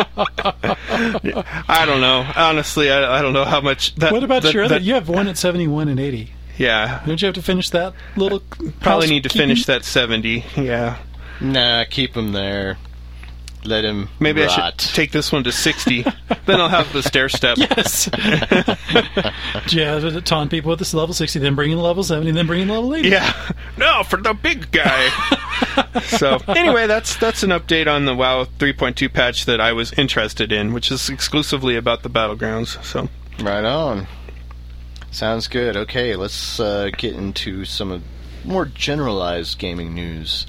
don't know. Honestly, I, I don't know how much. That, What about that- your other? that- You have one at 71 and 80. Yeah, Don't you have to finish that little? probably need to housekeeping? finish that 70. Yeah, Nah, keep him there. Let him. maybe I should take this one to 60. (laughs) then I'll have the stair step. Yes. (laughs) yeah, to taunt people with this level 60, then bring in level 70, then bring in level 80. Yeah. No, for the big guy. (laughs) so anyway, that's that's an update on the WoW 3.2 patch that I was interested in, which is exclusively about the battlegrounds. So Right on. Sounds good. Okay, let's uh, get into some more generalized gaming news.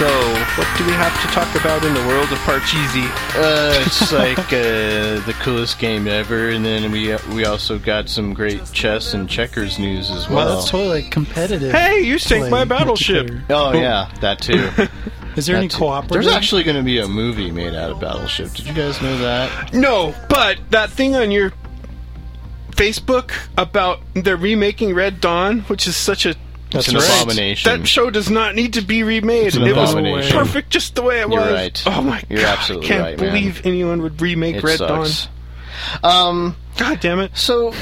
So what do we have to talk about in the world of Parcheesi? Uh, it's (laughs) like uh, the coolest game ever, and then we we also got some great chess and checkers news as well. Well, that's totally like competitive. Hey, you sank play my battleship. oh yeah, that too. (laughs) Is there any That too. cooperative? There's actually going to be a movie made out of Battleship. Did you guys know that? No, but that thing on your Facebook about they're remaking Red Dawn, which is such a It's an right. abomination. that show does not need to be remade. It was perfect just the way it You're was. right. Oh my You're god! absolutely I can't right, man. believe anyone would remake it Red sucks. Um, Dawn. God damn it! So,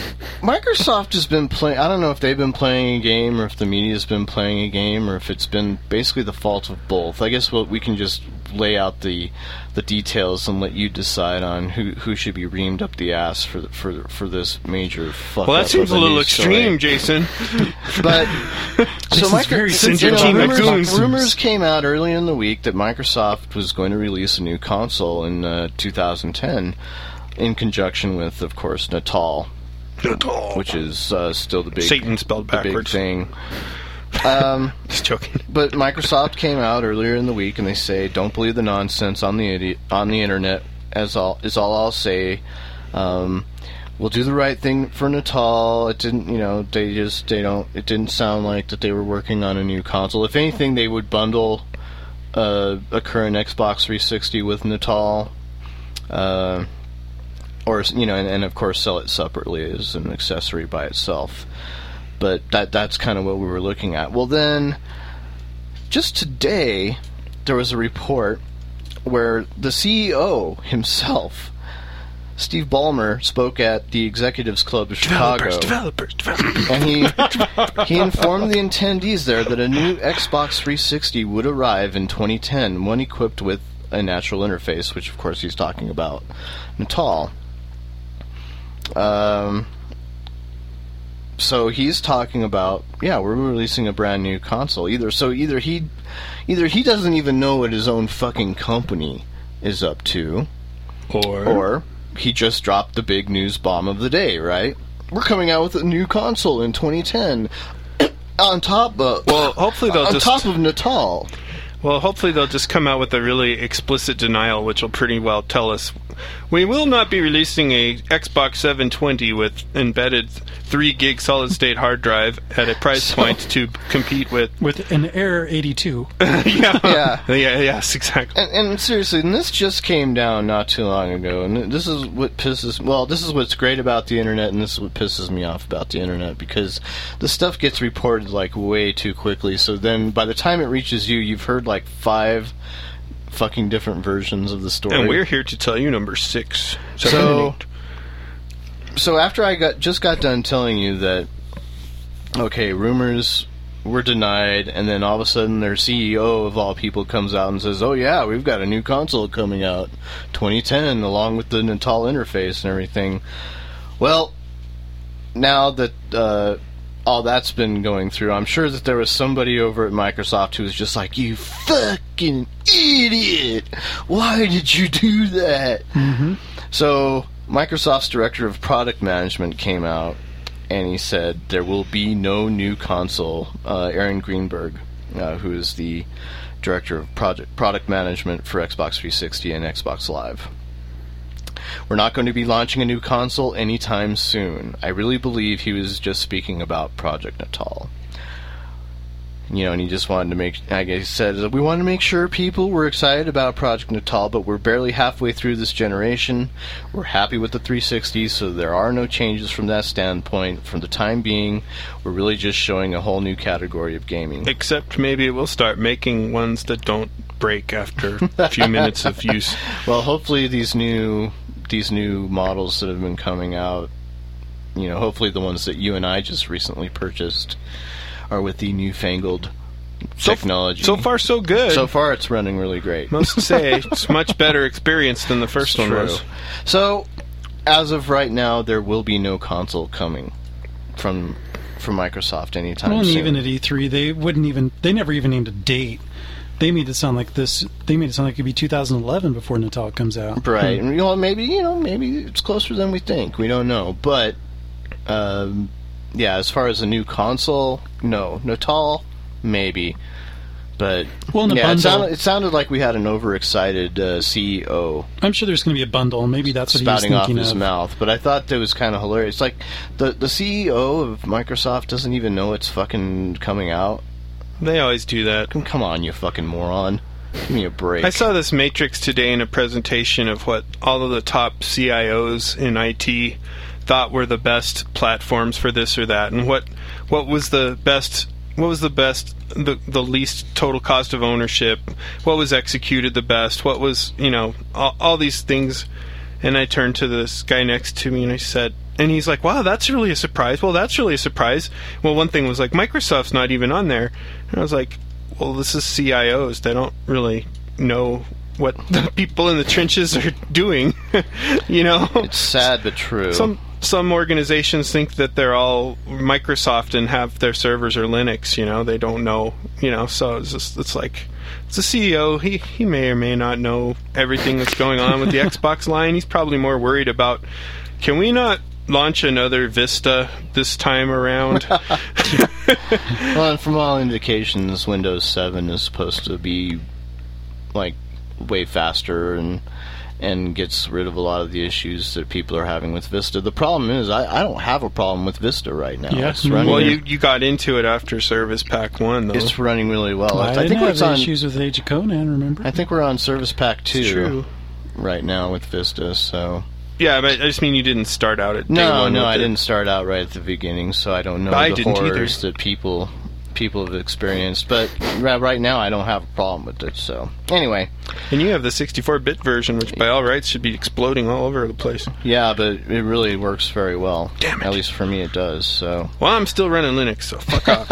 Microsoft has been playing. I don't know if they've been playing a game or if the media's been playing a game or if it's been basically the fault of both. I guess what we can just lay out the the details and let you decide on who who should be reamed up the ass for the- for for this major fuck. Well, that seems a little news story. extreme, Jason. (laughs) But (laughs) so Microsoft, you know, rumors, rumors came out early in the week that Microsoft was going to release a new console in uh, 2010, in conjunction with, of course, Natal, Natal. which is uh, still the big Satan spelled backwards. thing. (laughs) Um, Just joking. but Microsoft came out earlier in the week and they say, "Don't believe the nonsense on the idiot, on the internet." As all is all I'll say. Um, we'll do the right thing for Natal. It didn't, you know, they just they don't. It didn't sound like that they were working on a new console. If anything, they would bundle uh, a current Xbox 360 with Natal. Uh, or you know, and, and of course sell it separately as an accessory by itself. But that that's kind of what we were looking at. Well, then, just today, there was a report where the CEO himself, Steve Ballmer, spoke at the Executives Club of Chicago, developers, (laughs) developers. and he he informed the attendees there that a new Xbox 360 would arrive in 2010, one equipped with a natural interface, which of course he's talking about Natal. Um, so he's talking about yeah, we're releasing a brand new console. Either so either he either he doesn't even know what his own fucking company is up to, Or, or he just dropped the big news bomb of the day, right? We're coming out with a new console in 2010. (coughs) on top of Well, hopefully they'll on just- top of Natal. Well, hopefully they'll just come out with a really explicit denial, which will pretty well tell us we will not be releasing a Xbox 720 with embedded three gig solid state hard drive at a price point to compete with. (laughs) with an Error 82. (laughs) yeah, Yeah. yeah, yes, exactly. And, and seriously, and this just came down not too long ago, and this is what pisses. Well, this is what's great about the internet, and this is what pisses me off about the internet because the stuff gets reported like way too quickly. So then, by the time it reaches you, you've heard like five fucking different versions of the story. And we're here to tell you number six. So- Seven eight. so after I got just got done telling you that okay, rumors were denied, and then all of a sudden their CEO of all people comes out and says, "Oh yeah, we've got a new console coming out, 2010, along with the Natal interface and everything." Well, now that uh, all that's been going through, I'm sure that there was somebody over at Microsoft who was just like, "You fucking idiot! Why did you do that?" So Microsoft's director of product management came out and he said there will be no new console. Uh, Aaron Greenberg, uh, who is the director of project product management for Xbox 360 and Xbox Live. We're not going to be launching a new console anytime soon. I really believe he was just speaking about Project Natal. You know, and he just wanted to make, I said, we wanted to make sure people were excited about Project Natal, but we're barely halfway through this generation. We're happy with the 360, so there are no changes from that standpoint. For the time being, we're really just showing a whole new category of gaming. Except maybe it will start making ones that don't break after a few (laughs) minutes of use. Well, hopefully these new these new models that have been coming out, you know, hopefully the ones that you and I just recently purchased are with the newfangled So f- technology. So far, so good. so far it's running really great. Must (laughs) say, it's much better experience than the first one True. was. So, as of right now, there will be no console coming from from Microsoft anytime Well, soon. even at E3, they wouldn't even. They never even named a date. They made it sound like this. They made it sound like it could be 2011 before Natal comes out. Right. And, you know, maybe you know, maybe it's closer than we think. We don't know, but um, yeah, as far as a new console, no, Natal, maybe. But Well, yeah, it sounded, it sounded like we had an overexcited uh, CEO I'm sure there's going to be a bundle. Maybe that's what he was spouting off his of. mouth. But I thought that was kind of hilarious. Like the the CEO of Microsoft doesn't even know it's fucking coming out. They always do that. Come on, you fucking moron! Give me a break. I saw this matrix today in a presentation of what all of the top CIOs in IT thought were the best platforms for this or that, and what what was the best what was the best the the least total cost of ownership, what was executed the best, what was you know all, all these things, and I turned to this guy next to me and I said. And he's like, "Wow, that's really a surprise." Well, that's really a surprise. Well, one thing was like Microsoft's not even on there, and I was like, "Well, this is CIOs. They don't really know what (laughs) the people in the trenches are doing. (laughs) you know, it's sad but true. some some organizations think that they're all Microsoft and have their servers are Linux. You know, they don't know. You know, so it's just it's like it's a CEO. He he may or may not know everything that's going on with the (laughs) Xbox line. He's probably more worried about can we not launch another Vista this time around? (laughs) Well, and from all indications, Windows 7 is supposed to be like way faster and and gets rid of a lot of the issues that people are having with Vista. The problem is, I, I don't have a problem with Vista right now. Yeah. Mm-hmm. Well, you you got into it after Service Pack One, though. it's running really well. Well, I, I didn't think have it's on. issues with Age of Conan. Remember? I think we're on Service Pack two true. right now with Vista. So Yeah, but I just mean you didn't start out at day no, one no, I it. didn't start out right at the beginning, so I don't know I the didn't either. horrors that people people have experienced. But right now, I don't have a problem with it. So anyway, And you have the 64-bit version, which by all rights should be exploding all over the place. yeah, but it really works very well. Damn it. At least for me, it does. So Well, I'm still running Linux, so fuck off.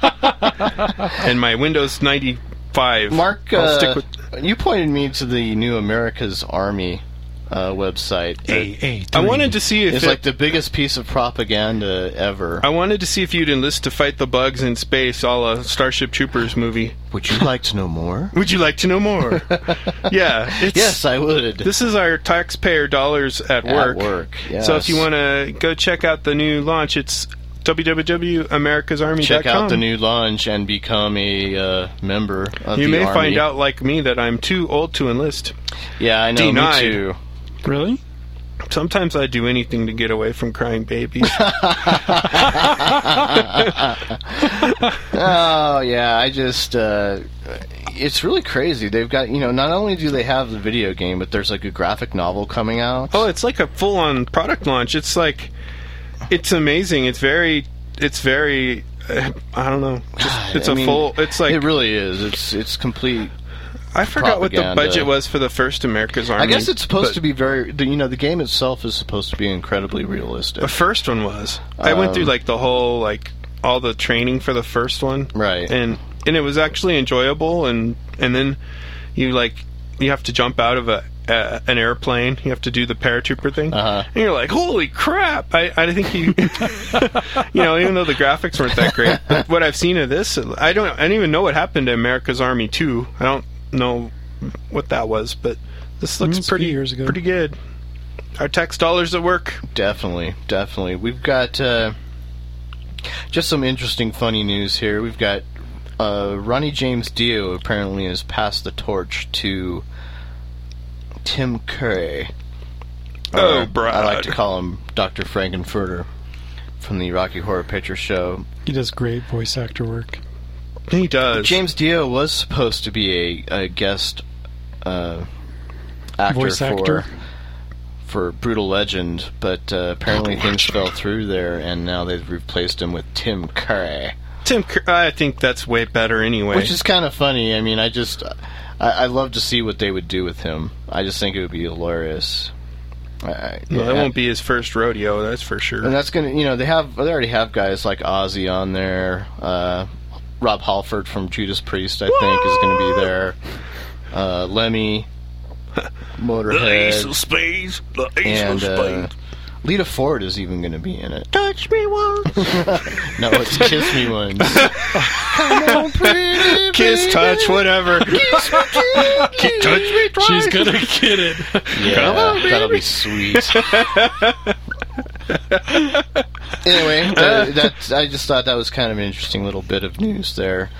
(laughs) and my Windows 95. Mark, I'll uh, stick with. you pointed me to the new America's Army uh, website. A A. I wanted to see if It's it- like the biggest piece of propaganda ever. I wanted to see if you'd enlist to fight the bugs in space, all a Starship Troopers movie. Would you like to know more? (laughs) Would you like to know more? (laughs) yeah. It's, yes, I would. This is our taxpayer dollars at work. At work. work, So if you want to go check out the new launch, it's www.americasarmy.com. Check out the new launch and become a uh, member of You the may army. find out, like me, that I'm too old to enlist. Yeah, I know. Denied. Me too. Really? Sometimes I do anything to get away from crying babies. (laughs) Oh yeah, I just uh, it's really crazy. They've got you know not only do they have the video game, but there's like a graphic novel coming out. oh, it's like a full-on product launch. It's like, it's amazing. It's very, it's very. Uh, I don't know. Just, it's I a mean, full. It's like it really is. It's it's complete. I forgot what the budget was for the first America's Army. I guess it's supposed to be very. The, you know, the game itself is supposed to be incredibly realistic. The first one was. I went through Um, like the whole like all the training for the first one. Right. And and it was actually enjoyable and and then you like you have to jump out of a uh, an airplane. You have to do the paratrooper thing. Uh-huh. And you're like, "Holy crap." I I think you (laughs) you know, even though the graphics weren't that great, but what I've seen of this, I don't I don't even know what happened to America's Army 2. I don't know what that was, but this looks Mm, it's a few pretty years ago. pretty good. Our tax dollars at work. Definitely, definitely. We've got uh, just some interesting, funny news here. We've got uh, Ronnie James Dio apparently has passed the torch to Tim Curry. Oh, Uh, Brad. I like to call him Dr. Frankenfurter from the Rocky Horror Picture Show. He does great voice actor work. He does. James Dio was supposed to be a, a guest uh, actor Voice for actor. for Brutal Legend, but uh, apparently things fell through there, and now they've replaced him with Tim Curry, Tim, Cur- I think that's way better anyway. which is kind of funny. I mean, I just I, I love to see what they would do with him. I just think it would be hilarious. I, I, well, that yeah. won't be his first rodeo, that's for sure. And that's gonna, you know, they have they already have guys like Ozzy on there. Uh, Rob Halford from Judas Priest, I think, is going to be there. Uh, Lemmy, (laughs) Motorhead, spades, the Ace and uh, Lita Ford is even going to be in it. Touch me once. (laughs) No, it's Kiss Me Once. (laughs) Come on, pretty Kiss, baby. touch, whatever. Kiss me touch me twice. She's gonna get it. Yeah, on, that'll be sweet. Anyway, (laughs) uh, that I just thought that was kind of an interesting little bit of news there.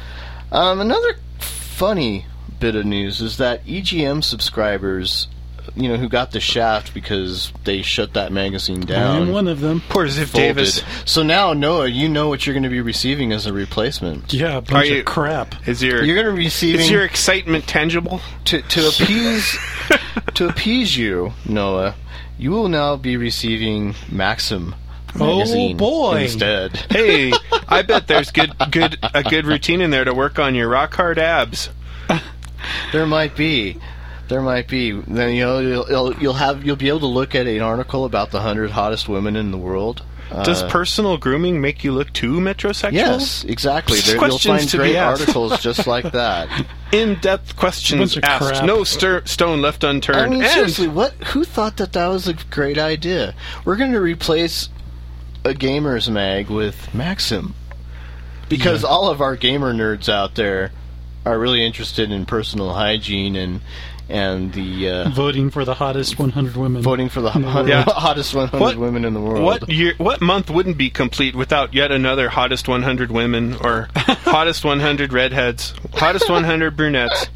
Um, another funny bit of news is that EGM subscribers, you know, who got the shaft because they shut that magazine down. I'm down, one of them. Poor Ziff folded. Davis. So now, Noah, you know what you're going to be receiving as a replacement. Yeah, a Are bunch you- of crap. Is your You're going to be receiving is your excitement tangible? to to appease (laughs) to appease you, Noah. You will now be receiving Maxim Oh, boy. instead. (laughs) Hey, I bet there's good good a good routine in there to work on your rock hard abs. There might be. There might be. Then you know you'll, you'll you'll have you'll be able to look at an article about the hundred hottest women in the world. Does Uh, personal grooming make you look too metrosexual? yes, exactly. There, you'll Questions find to be great asked. articles (laughs) just like that. In-depth questions asked. crap. No stir- stone left unturned. I mean, and seriously, what? Who thought that that was a great idea? We're going to replace a gamers mag with Maxim because all of our gamer nerds out there are really interested in personal hygiene and and the uh, Voting for the hottest 100 women. voting for the in the Yeah. (laughs) hottest 100 What- women in the world. What year? What month wouldn't be complete without yet another hottest 100 women or (laughs) hottest 100 redheads, hottest 100 brunettes?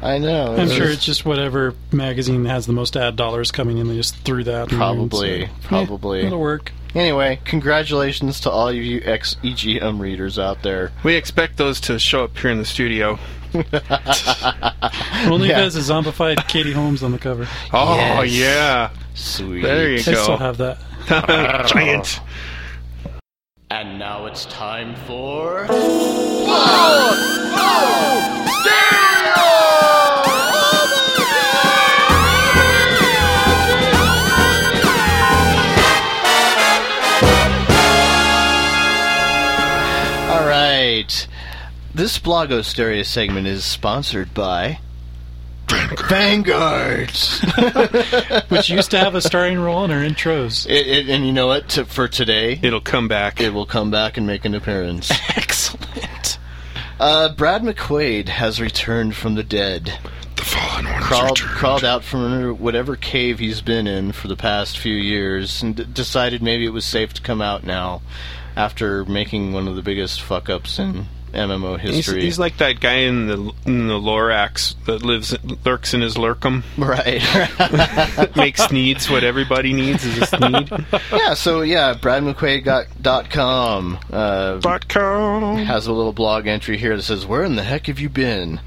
I know. I'm sure it's just whatever magazine has the most ad dollars coming in. They just threw that. in there Probably, said, probably. "Eh, it'll work. Anyway, congratulations to all you ex EGM readers out there. We expect those to show up here in the studio. (laughs) Only Yeah. if has a zombified Katie Holmes on the cover. Oh Yes. yeah, Sweet. there you I still have that. (laughs) (laughs) Giant. And now it's time for. Whoa! Whoa! All This Blogosteria segment is sponsored by. Vanguard. (laughs) Which used to have a starring role in our intros. It, it, and you know what? To, for today, It'll come back. it will come back and make an appearance. (laughs) Excellent. Uh, Brad McQuaid has returned from the dead. The fallen one Crawled, crawled out from whatever cave he's been in for the past few years and d- decided maybe it was safe to come out now after making one of the biggest fuck ups in MMO history. he's like that guy in the in the Lorax that lives lurks in his Lerkim, right. (laughs) makes needs what everybody needs is a Thneed. yeah. So yeah, BradMcQuaid.com uh, Dot com. has a little blog entry here that says, "Where in the heck have you been?"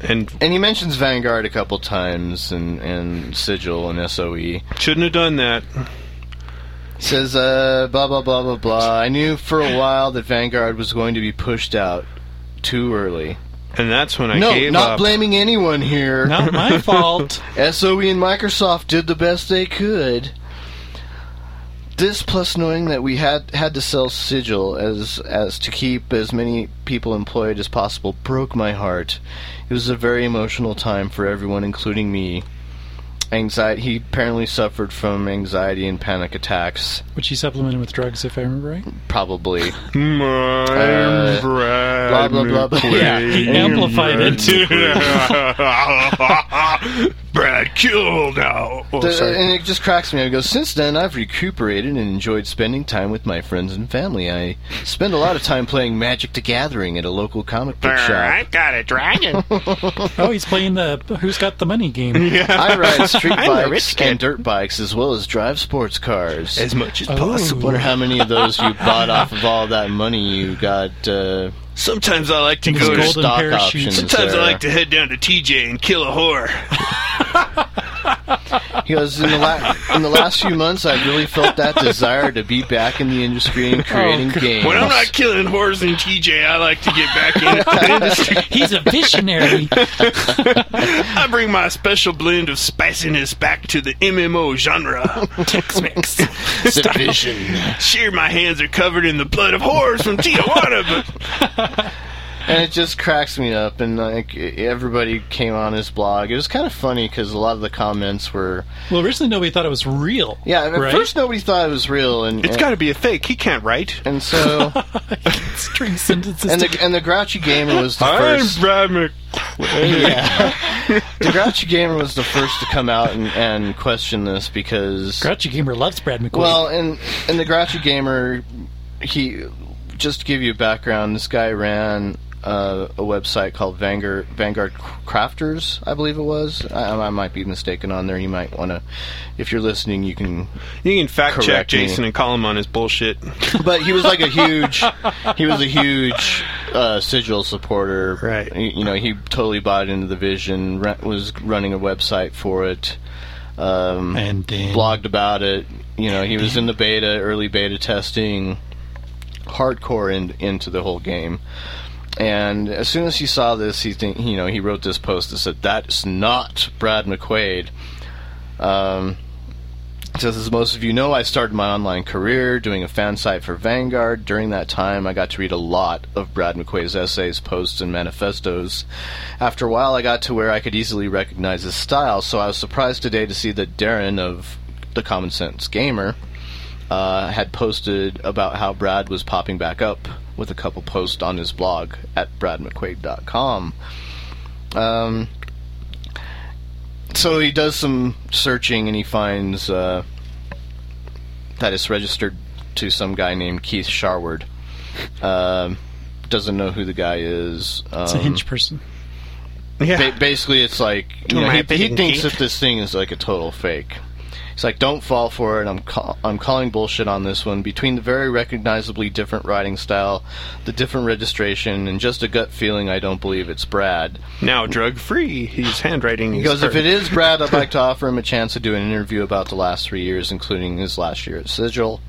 And And he mentions Vanguard a couple times and and Sigil and SOE. shouldn't have done that. Says, uh, blah, blah, blah, blah, blah. I knew for a while that Vanguard was going to be pushed out too early. And that's when I gave up no, gave not up. blaming anyone here. Not my (laughs) fault. SOE and Microsoft did the best they could. This plus knowing that we had had to sell Sigil as as to keep as many people employed as possible broke my heart. It was a very emotional time for everyone, including me. Anxiety. He apparently suffered from anxiety and panic attacks. Which he supplemented with drugs, if I remember right. Probably. (laughs) My Uh, Brad blah, blah, blah, blah. Yeah, McQuaid. amplified it. too. (laughs) Brad killed now. Oh, The- and it just cracks me. I go, since then, I've recuperated and enjoyed spending time with my friends and family. I spend a lot of time playing Magic the Gathering at a local comic book shop. I've got a dragon. (laughs) Oh, he's playing the Who's Got the Money game. (laughs) I ride street bikes and dirt bikes as well as drive sports cars. as much as Oh. possible. Wonder how many of those you bought off of all that money you got. Uh, Sometimes I like to go to. golden stock parachute. options. Sometimes I there. like to head down to TJ and kill a whore. (laughs) (laughs) he goes in the la- in the last few months. I've really felt that desire to be back in the industry and creating oh, games. When I'm not killing whores in TJ, I like to get back in the (laughs) industry. He's a visionary. (laughs) I bring my special blend of spiciness back to the MMO genre. Tex-Mex. division. Sure, my hands are covered in the blood of whores from Tijuana, but and it just cracks me up. And like everybody came on his blog. It was kind of funny because a lot of the comments were Well, originally nobody thought it was real. yeah. At right? first, nobody thought it was real, and it's got to be a fake. He can't write. and so (laughs) string sentences. and the and the grouchy gamer was the I'm first. Brad McQuaid. Yeah. the grouchy gamer was the first to come out and, and question this because Grouchy Gamer loves Brad McQuaid. Well, and and the Grouchy Gamer, he just to give you a background, this guy ran uh, a website called Vanguard Vanguard Crafters, I believe it was. I, I might be mistaken on there. You might want to, if you're listening, you can. You can fact check Correct me. Jason and call him on his bullshit. (laughs) But he was like a (laughs) huge, he was a huge uh, Sigil supporter. Right. You, you know, he totally bought into the vision. Ra- was running a website for it. Um, and Dan. blogged about it. You know, he was in the beta, early beta testing, hardcore in, into the whole game. And as soon as he saw this, he think you know he wrote this post that said that's not Brad McQuaid. Um, says, as most of you know, I started my online career doing a fan site for Vanguard. During that time, I got to read a lot of Brad McQuaid's essays, posts, and manifestos. After a while, I got to where I could easily recognize his style, so I was surprised today to see that Darren of the Common Sense Gamer uh, had posted about how Brad was popping back up with a couple posts on his blog at bradmcquaid.com. Um, so he does some searching and he finds uh, that it's registered to some guy named Keith Sharward. Um doesn't know who the guy is. Um, it's a hinge person. Yeah. ba- basically, it's like you know, he, he thinks Keith. that this thing is like a total fake. He's like, don't fall for it. I'm I'm calling bullshit on this one. Between the very recognizably different writing style, the different registration, and just a gut feeling, I don't believe it's Brad. now drug free. He's handwriting. He goes, if it is Brad, I'd like (laughs) to offer him a chance to do an interview about the last three years, including his last year at Sigil.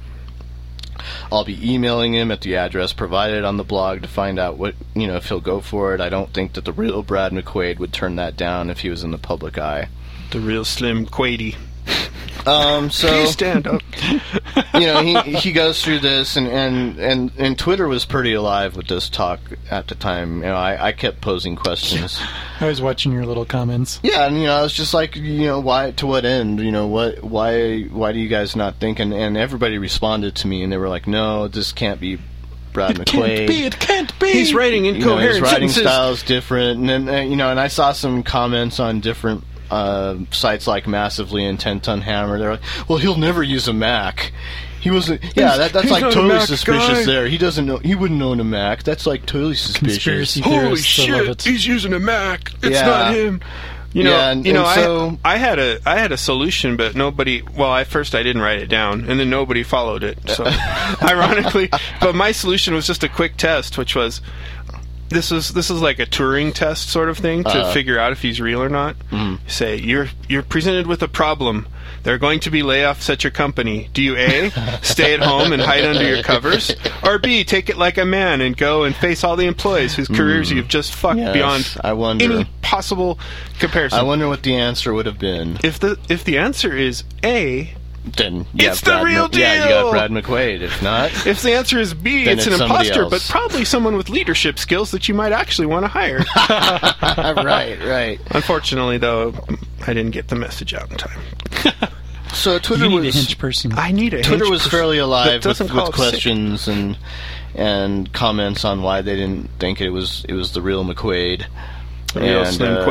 I'll be emailing him at the address provided on the blog to find out what you know if he'll go for it. I don't think that the real Brad McQuaid would turn that down if he was in the public eye. the real Slim Quady. (laughs) Um, so Please stand up. (laughs) you know he he goes through this and and and and Twitter was pretty alive with this talk at the time. You know, I I kept posing questions. (laughs) I was watching your little comments. Yeah, and you know, I was just like, you know, why to what end? You know, what why why do you guys not think? And and everybody responded to me, and they were like, no, this can't be Brad It McQuaid. can't be. It can't be. He's writing you know, his writing sentences. style is different, and then uh, you know, and I saw some comments on different uh, sites like Massively and Ten Ton Hammer. They're like, well, he'll never use a Mac. He wasn't. Yeah, that, that's he's like totally suspicious. guy. There, he doesn't know. He wouldn't own a Mac. That's like totally suspicious. Conspiracy theorists I. He's using a Mac. It's Yeah. not him. You know, Yeah, and- you know, and so- I, I had a I had a solution, but nobody. Well, at first I didn't write it down, and then nobody followed it. So, (laughs) ironically, but my solution was just a quick test, which was this was this is like a Turing test sort of thing to Uh-huh. figure out if he's real or not. Mm-hmm. Say you're you're presented with a problem. There are going to be layoffs at your company. Do you A, stay at home and hide under your covers, or B, take it like a man and go and face all the employees whose careers you've just fucked Mm. Yes, beyond I wonder. any possible comparison? I wonder what the answer would have been. if the if the answer is A, Then you It's have the Brad real Mc- Yeah, you got Brad McQuaid. If not, (laughs) if the answer is B, it's, it's an imposter, else. but probably someone with leadership skills that you might actually want to hire. (laughs) right, right. Unfortunately, though, I didn't get the message out in time. (laughs) So Twitter You need a was hinge person. I need a Twitter hinge was fairly alive with, with it sick. questions and and comments on why they didn't think it was it was the real McQuaid. Real And, Slim uh,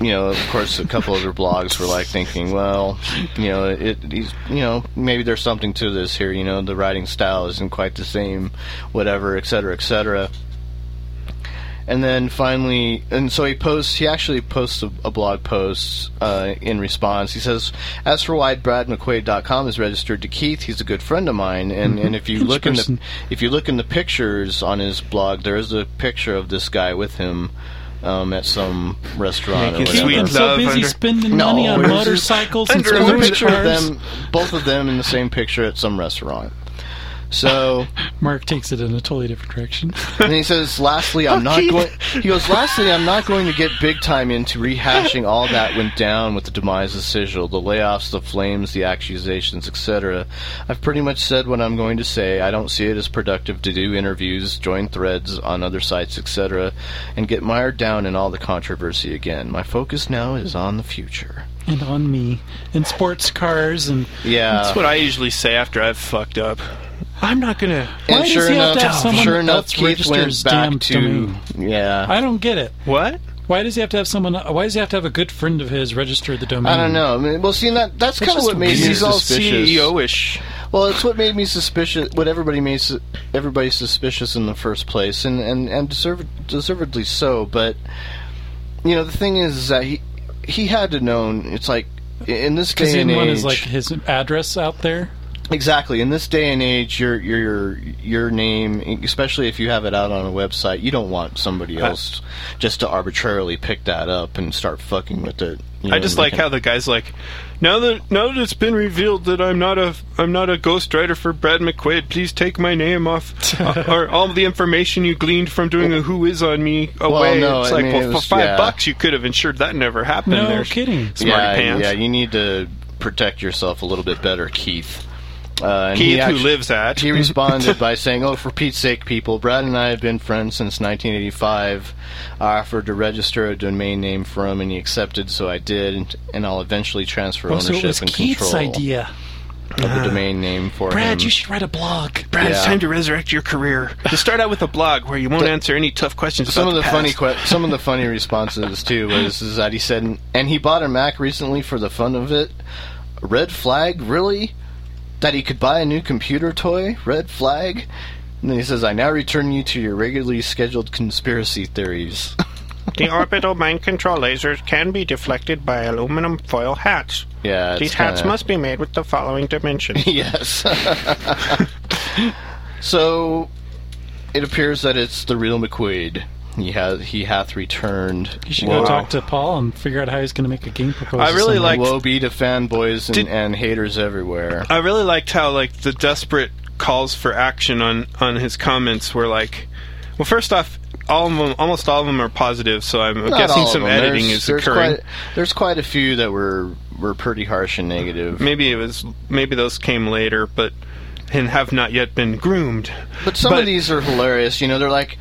You know, of course, a couple other blogs were like thinking, well, you know, it, he's, you know, maybe there's something to this here. You know, the writing style isn't quite the same, whatever, et cetera, et cetera. And then finally, and so he posts. He actually posts a, a blog post uh, in response. He says, "As for why BradMcQuaid.com is registered to Keith, he's a good friend of mine. And, and if you look in the if you look in the pictures on his blog, there is a picture of this guy with him um, at some restaurant or Making whatever. sweet so love busy under- spending No, money on motorcycles and under- a sports picture of them, both of them in the same picture at some restaurant. So, (laughs) Mark takes it in a totally different direction. and he says, "Lastly, I'm not going." He goes, "Lastly, I'm not going to get big time into rehashing all that went down with the demise of Sigil, the layoffs, the flames, the accusations, etc. I've pretty much said what I'm going to say. I don't see it as productive to do interviews, join threads on other sites, etc., and get mired down in all the controversy again. My focus now is on the future." and on me. And sports cars and Yeah, That's what I usually say after I've fucked up. I'm not gonna. Why and does sure he have to have someone sure enough, else Keith register went his back damn to domain? yeah. I don't get it. What? Why does he have to have someone? Why does he have to have a good friend of his register the domain? I don't know. I mean, well, see, that that's kind of what made me he's all suspicious. CEO-ish. Well, it's what made me suspicious. What everybody made su- everybody suspicious in the first place, and and and deserved, deservedly so. But you know, the thing is, is that he he had to known. It's like in this Because day he and age, his like his address out there. Exactly in this day and age, your your your name, especially if you have it out on a website, you don't want somebody else just to arbitrarily pick that up and start fucking with it. you I just like making- how the guy's like, now that now that it's been revealed that I'm not a I'm not a ghostwriter for Brad McQuaid, please take my name off uh, (laughs) or all the information you gleaned from doing a Who Is on me away. no, it's I like, mean, well, it for five yeah. bucks, you could have ensured that never happened. No there, kidding. smarty yeah, pants. yeah, you need to protect yourself a little bit better, Keith. Uh, and he Keith, who lives at. He responded by saying, "Oh, for Pete's sake, people! Brad and I have been friends since 1985. I offered to register a domain name for him, and he accepted, so I did, and, and I'll eventually transfer Oh, ownership so it was and Keith's control idea. of the domain name for Brad, him." you should write a blog. Brad, it's time to resurrect your career. To start out with a blog where you won't The- answer any tough questions some about of the past. funny que- some of the funny responses too was is that he said and he bought a Mac recently for the fun of it. Red flag, really? That he could buy a new computer toy? Red flag? And then he says, "I now return you to your regularly scheduled conspiracy theories." (laughs) The orbital mind control lasers can be deflected by aluminum foil hats. yeah, These hats kinda- must be made with the following dimensions. (laughs) yes. (laughs) so it appears that it's the real McQuaid. He has he hath returned. You should Wow. go talk to Paul and figure out how he's going to make a game proposal. I really like- Woe be to fanboys and, Did- and haters everywhere. I really liked how like the desperate calls for action on on his comments were like, well, first off, all of them, almost all of them are positive. So I'm Not guessing some them. editing there's, is there's occurring. Quite, there's quite a few that were were pretty harsh and negative. Maybe it was maybe those came later, but and have not yet been groomed. But some but- of these are hilarious. You know, they're like.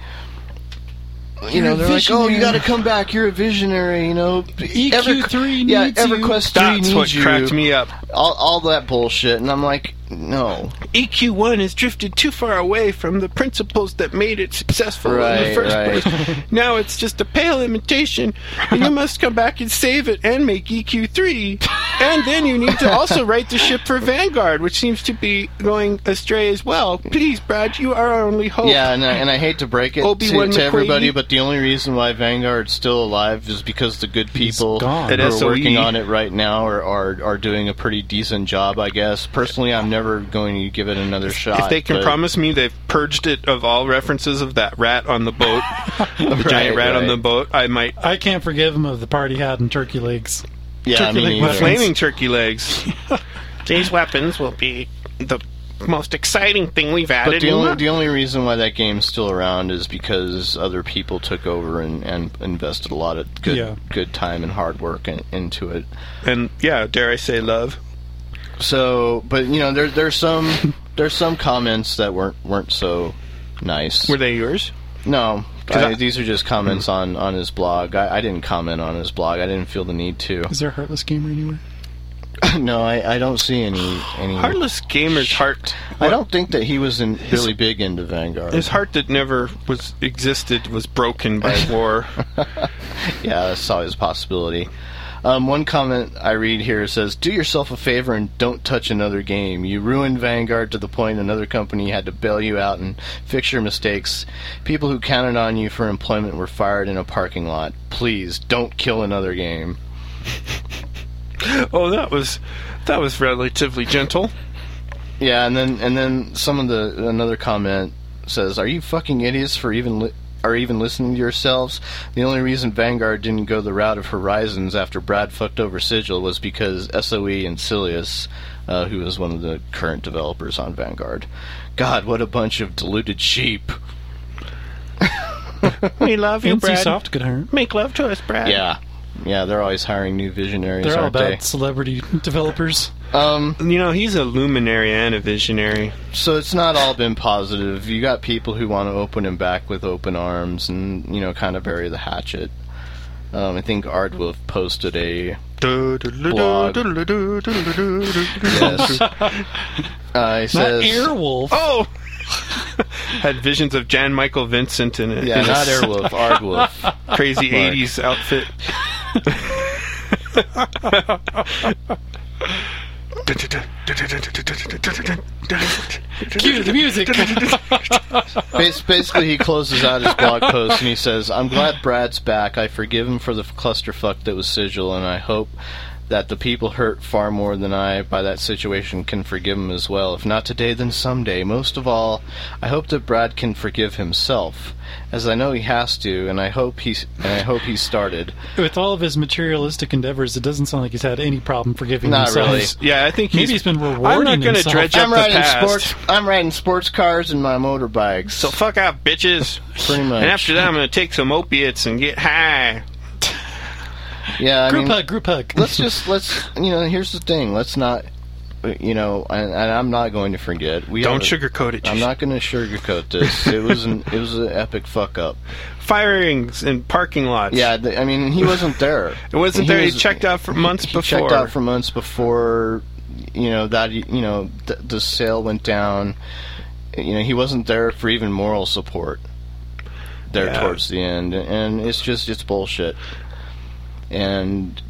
You You're know, they're like, "Oh, you got to come back. You're a visionary." You know, EQ3 yeah, needs you. EverQuest three That's what needs you. cracked me up. All, all that bullshit, and I'm like, no. EQ1 has drifted too far away from the principles that made it successful in the first right. place. now it's just a pale imitation, and you must come back and save it and make EQ3. And then you need to also write the ship for Vanguard, which seems to be going astray as well. Please, Brad, you are our only hope. Yeah, and I, and I hate to break it to, Obi-Wan to everybody, but the only reason why Vanguard's still alive is because the good people gone. who are SOE. working on it right now are, are are doing a pretty decent job, I guess. Personally, I'm never going to give it another shot. If they can but- promise me they've purged it of all references of that rat on the boat, (laughs) the giant rat on the boat, I might. I can't forgive him of the part he had in turkey legs. yeah, I turkey mean, leg weapons. Flaming turkey legs. (laughs) These weapons will be the most exciting thing we've added. But the in only the- the only reason why that game's still around is because other people took over and, and invested a lot of good Yeah. good time and hard work in, into it. and yeah, dare I say, love. So, but you know, there there's some there's some comments that weren't weren't so nice. Were they yours? No, I, I- these are just comments mm-hmm. on on his blog. I, I didn't comment on his blog. I didn't feel the need to. Is there a Heartless Gamer anywhere? (coughs) no, I, I don't see any any. Heartless Gamer's heart. I don't think that he was in, really big into Vanguard. His heart that never was existed was broken by (laughs) war. yeah, that's always a possibility. Um, one comment I read here says, "Do yourself a favor and don't touch another game. You ruined Vanguard to the point another company had to bail you out and fix your mistakes. People who counted on you for employment were fired in a parking lot. Please don't kill another game." oh, that was that was relatively gentle. Yeah, and then and then some of the another comment says, "Are you fucking idiots for even li- are even listening to yourselves? The only reason Vanguard didn't go the route of Horizons after Brad fucked over Sigil was because SOE and Silius, uh, who is one of the current developers on Vanguard. God, what a bunch of deluded sheep." (laughs) We love you, Brad. Soft could hire. Make love to us, Brad. Yeah, yeah, they're always hiring new visionaries, They're all aren't about they? celebrity (laughs) developers. Um, You know, he's a luminary and a visionary. so it's not all been positive. You got people who want to open him back with open arms and you know kind of bury the hatchet. Um, I think Ardwulf posted a Blog. yes. Uh, he Not says, Airwolf. Oh! Had visions of Jan Michael Vincent in it. yeah, in not his Airwolf, Ardwulf. Crazy 80s outfit. Cue the music. Basically, he closes out his blog post and he says, "I'm glad Brad's back. I forgive him for the clusterfuck that was Sigil, and I hope that the people hurt far more than I by that situation can forgive him as well. If not today, then someday. Most of all, I hope that Brad can forgive himself, as I know he has to, and I hope he's and I hope he started. (laughs) With all of his materialistic endeavors, it doesn't sound like he's had any problem forgiving Not himself. really. Yeah, I think Maybe he's, he's been rewarding I'm rewarding not going to himself. dredge up I'm the riding past. sports. I'm riding sports cars and my motorbikes. So fuck out, bitches. (laughs) pretty much. And after that, I'm going to take some opiates and get high. Yeah, I Group mean, hug, group hug. let's just let's you know here's the thing let's not you know and, and i'm not going to forget we Don't have a- sugarcoat it. i'm not going to sugarcoat this it was an it was an epic fuck up Firings in parking lots. yeah th- i mean he wasn't there (laughs) It wasn't He there. was- he checked out for months he before. checked out for months before you know that you know th- the sale went down you know he wasn't there for even moral support there Yeah. towards the end and it's just it's bullshit and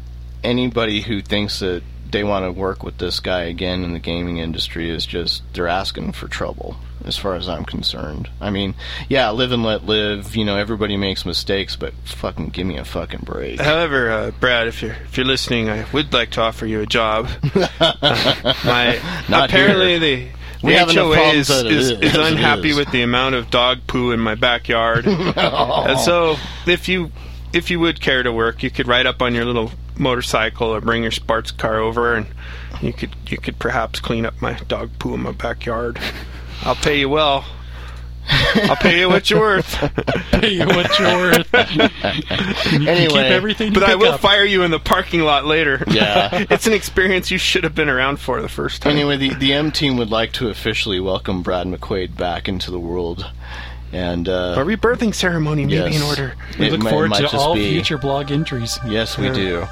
anybody who thinks that they want to work with this guy again in the gaming industry is just they're asking for trouble as far as I'm concerned. I mean, yeah, live and let live, you know, everybody makes mistakes, but fucking give me a fucking break. However, uh, Brad, if you're if you're listening, I would like to offer you a job. (laughs) My Not apparently here. the We the HOA is, is, is- unhappy is. with the amount of dog poo in my backyard, (laughs) and so if you if you would care to work, you could ride up on your little motorcycle or bring your sports car over, and you could you could perhaps clean up my dog poo in my backyard. I'll pay you well. I'll pay you what you're worth. (laughs) Pay you what you're worth. you keep Anyway, everything But I will up. fire you in the parking lot later. Yeah. (laughs) it's an experience you should have been around for the first time. Anyway, the, the M team would like to officially welcome Brad McQuaid back into the world. And, uh, a rebirthing ceremony may be in order. We look forward to all be- future blog entries. Yes, we Yeah. do.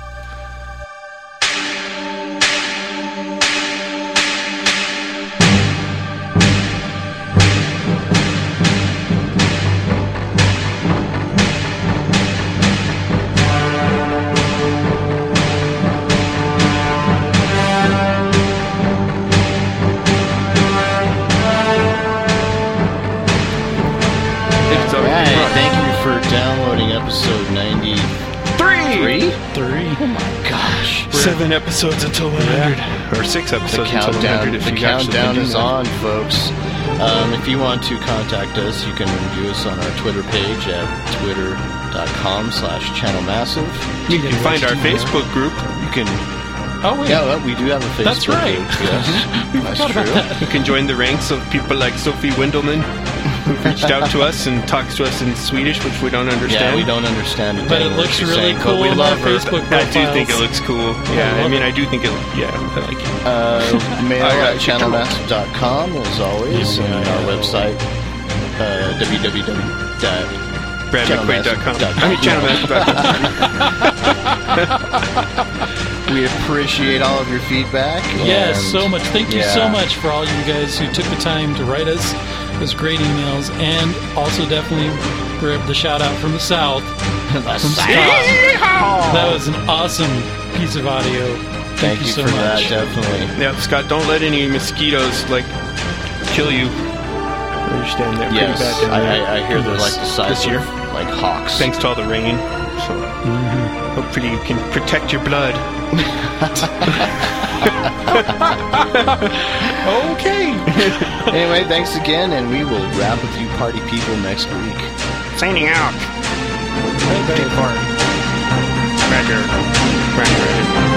Episodes until 100. Or six The episodes until 100 if the you actually countdown do is that. on, folks. Um, if you want to contact us, you can review us on our Twitter page at twitter.com slash channelmassive. You can find our Facebook group. You can, Oh wait. yeah, well, we do have a Facebook That's right. page, yes. (laughs) That's true. that. You can join the ranks of people like Sophie Windelman, who reached out to us and talks to us in Swedish, which we don't understand. Yeah, we don't understand But it looks really saying, cool but we on love our her. Facebook I do think it looks cool. Yeah, I love mean, it. I do think it. Yeah, I like it. Uh, mail I got at you. as always, and our website, uh, www. BradMcQuaid.com. Channelmaster.com. I mean, channelmaster.com. (laughs) We appreciate all of your feedback. Yes, so much. Thank you yeah. so much for all you guys who took the time to write us those great emails, and also definitely for the shout out from the South (laughs) from Scott. That was an awesome piece of audio. Thank, Thank you so for much. that, definitely. yeah, Scott, don't let any mosquitoes like kill you. I understand that pretty Yes, bad down I. I, I hear they're like the size This year. of like hawks. Thanks to all the rain. So mm-hmm. hopefully you can protect your blood. (laughs) okay. (laughs) anyway, thanks again, and we will wrap with you, party people, next week. Signing out. Take party. Cracker. Cracker.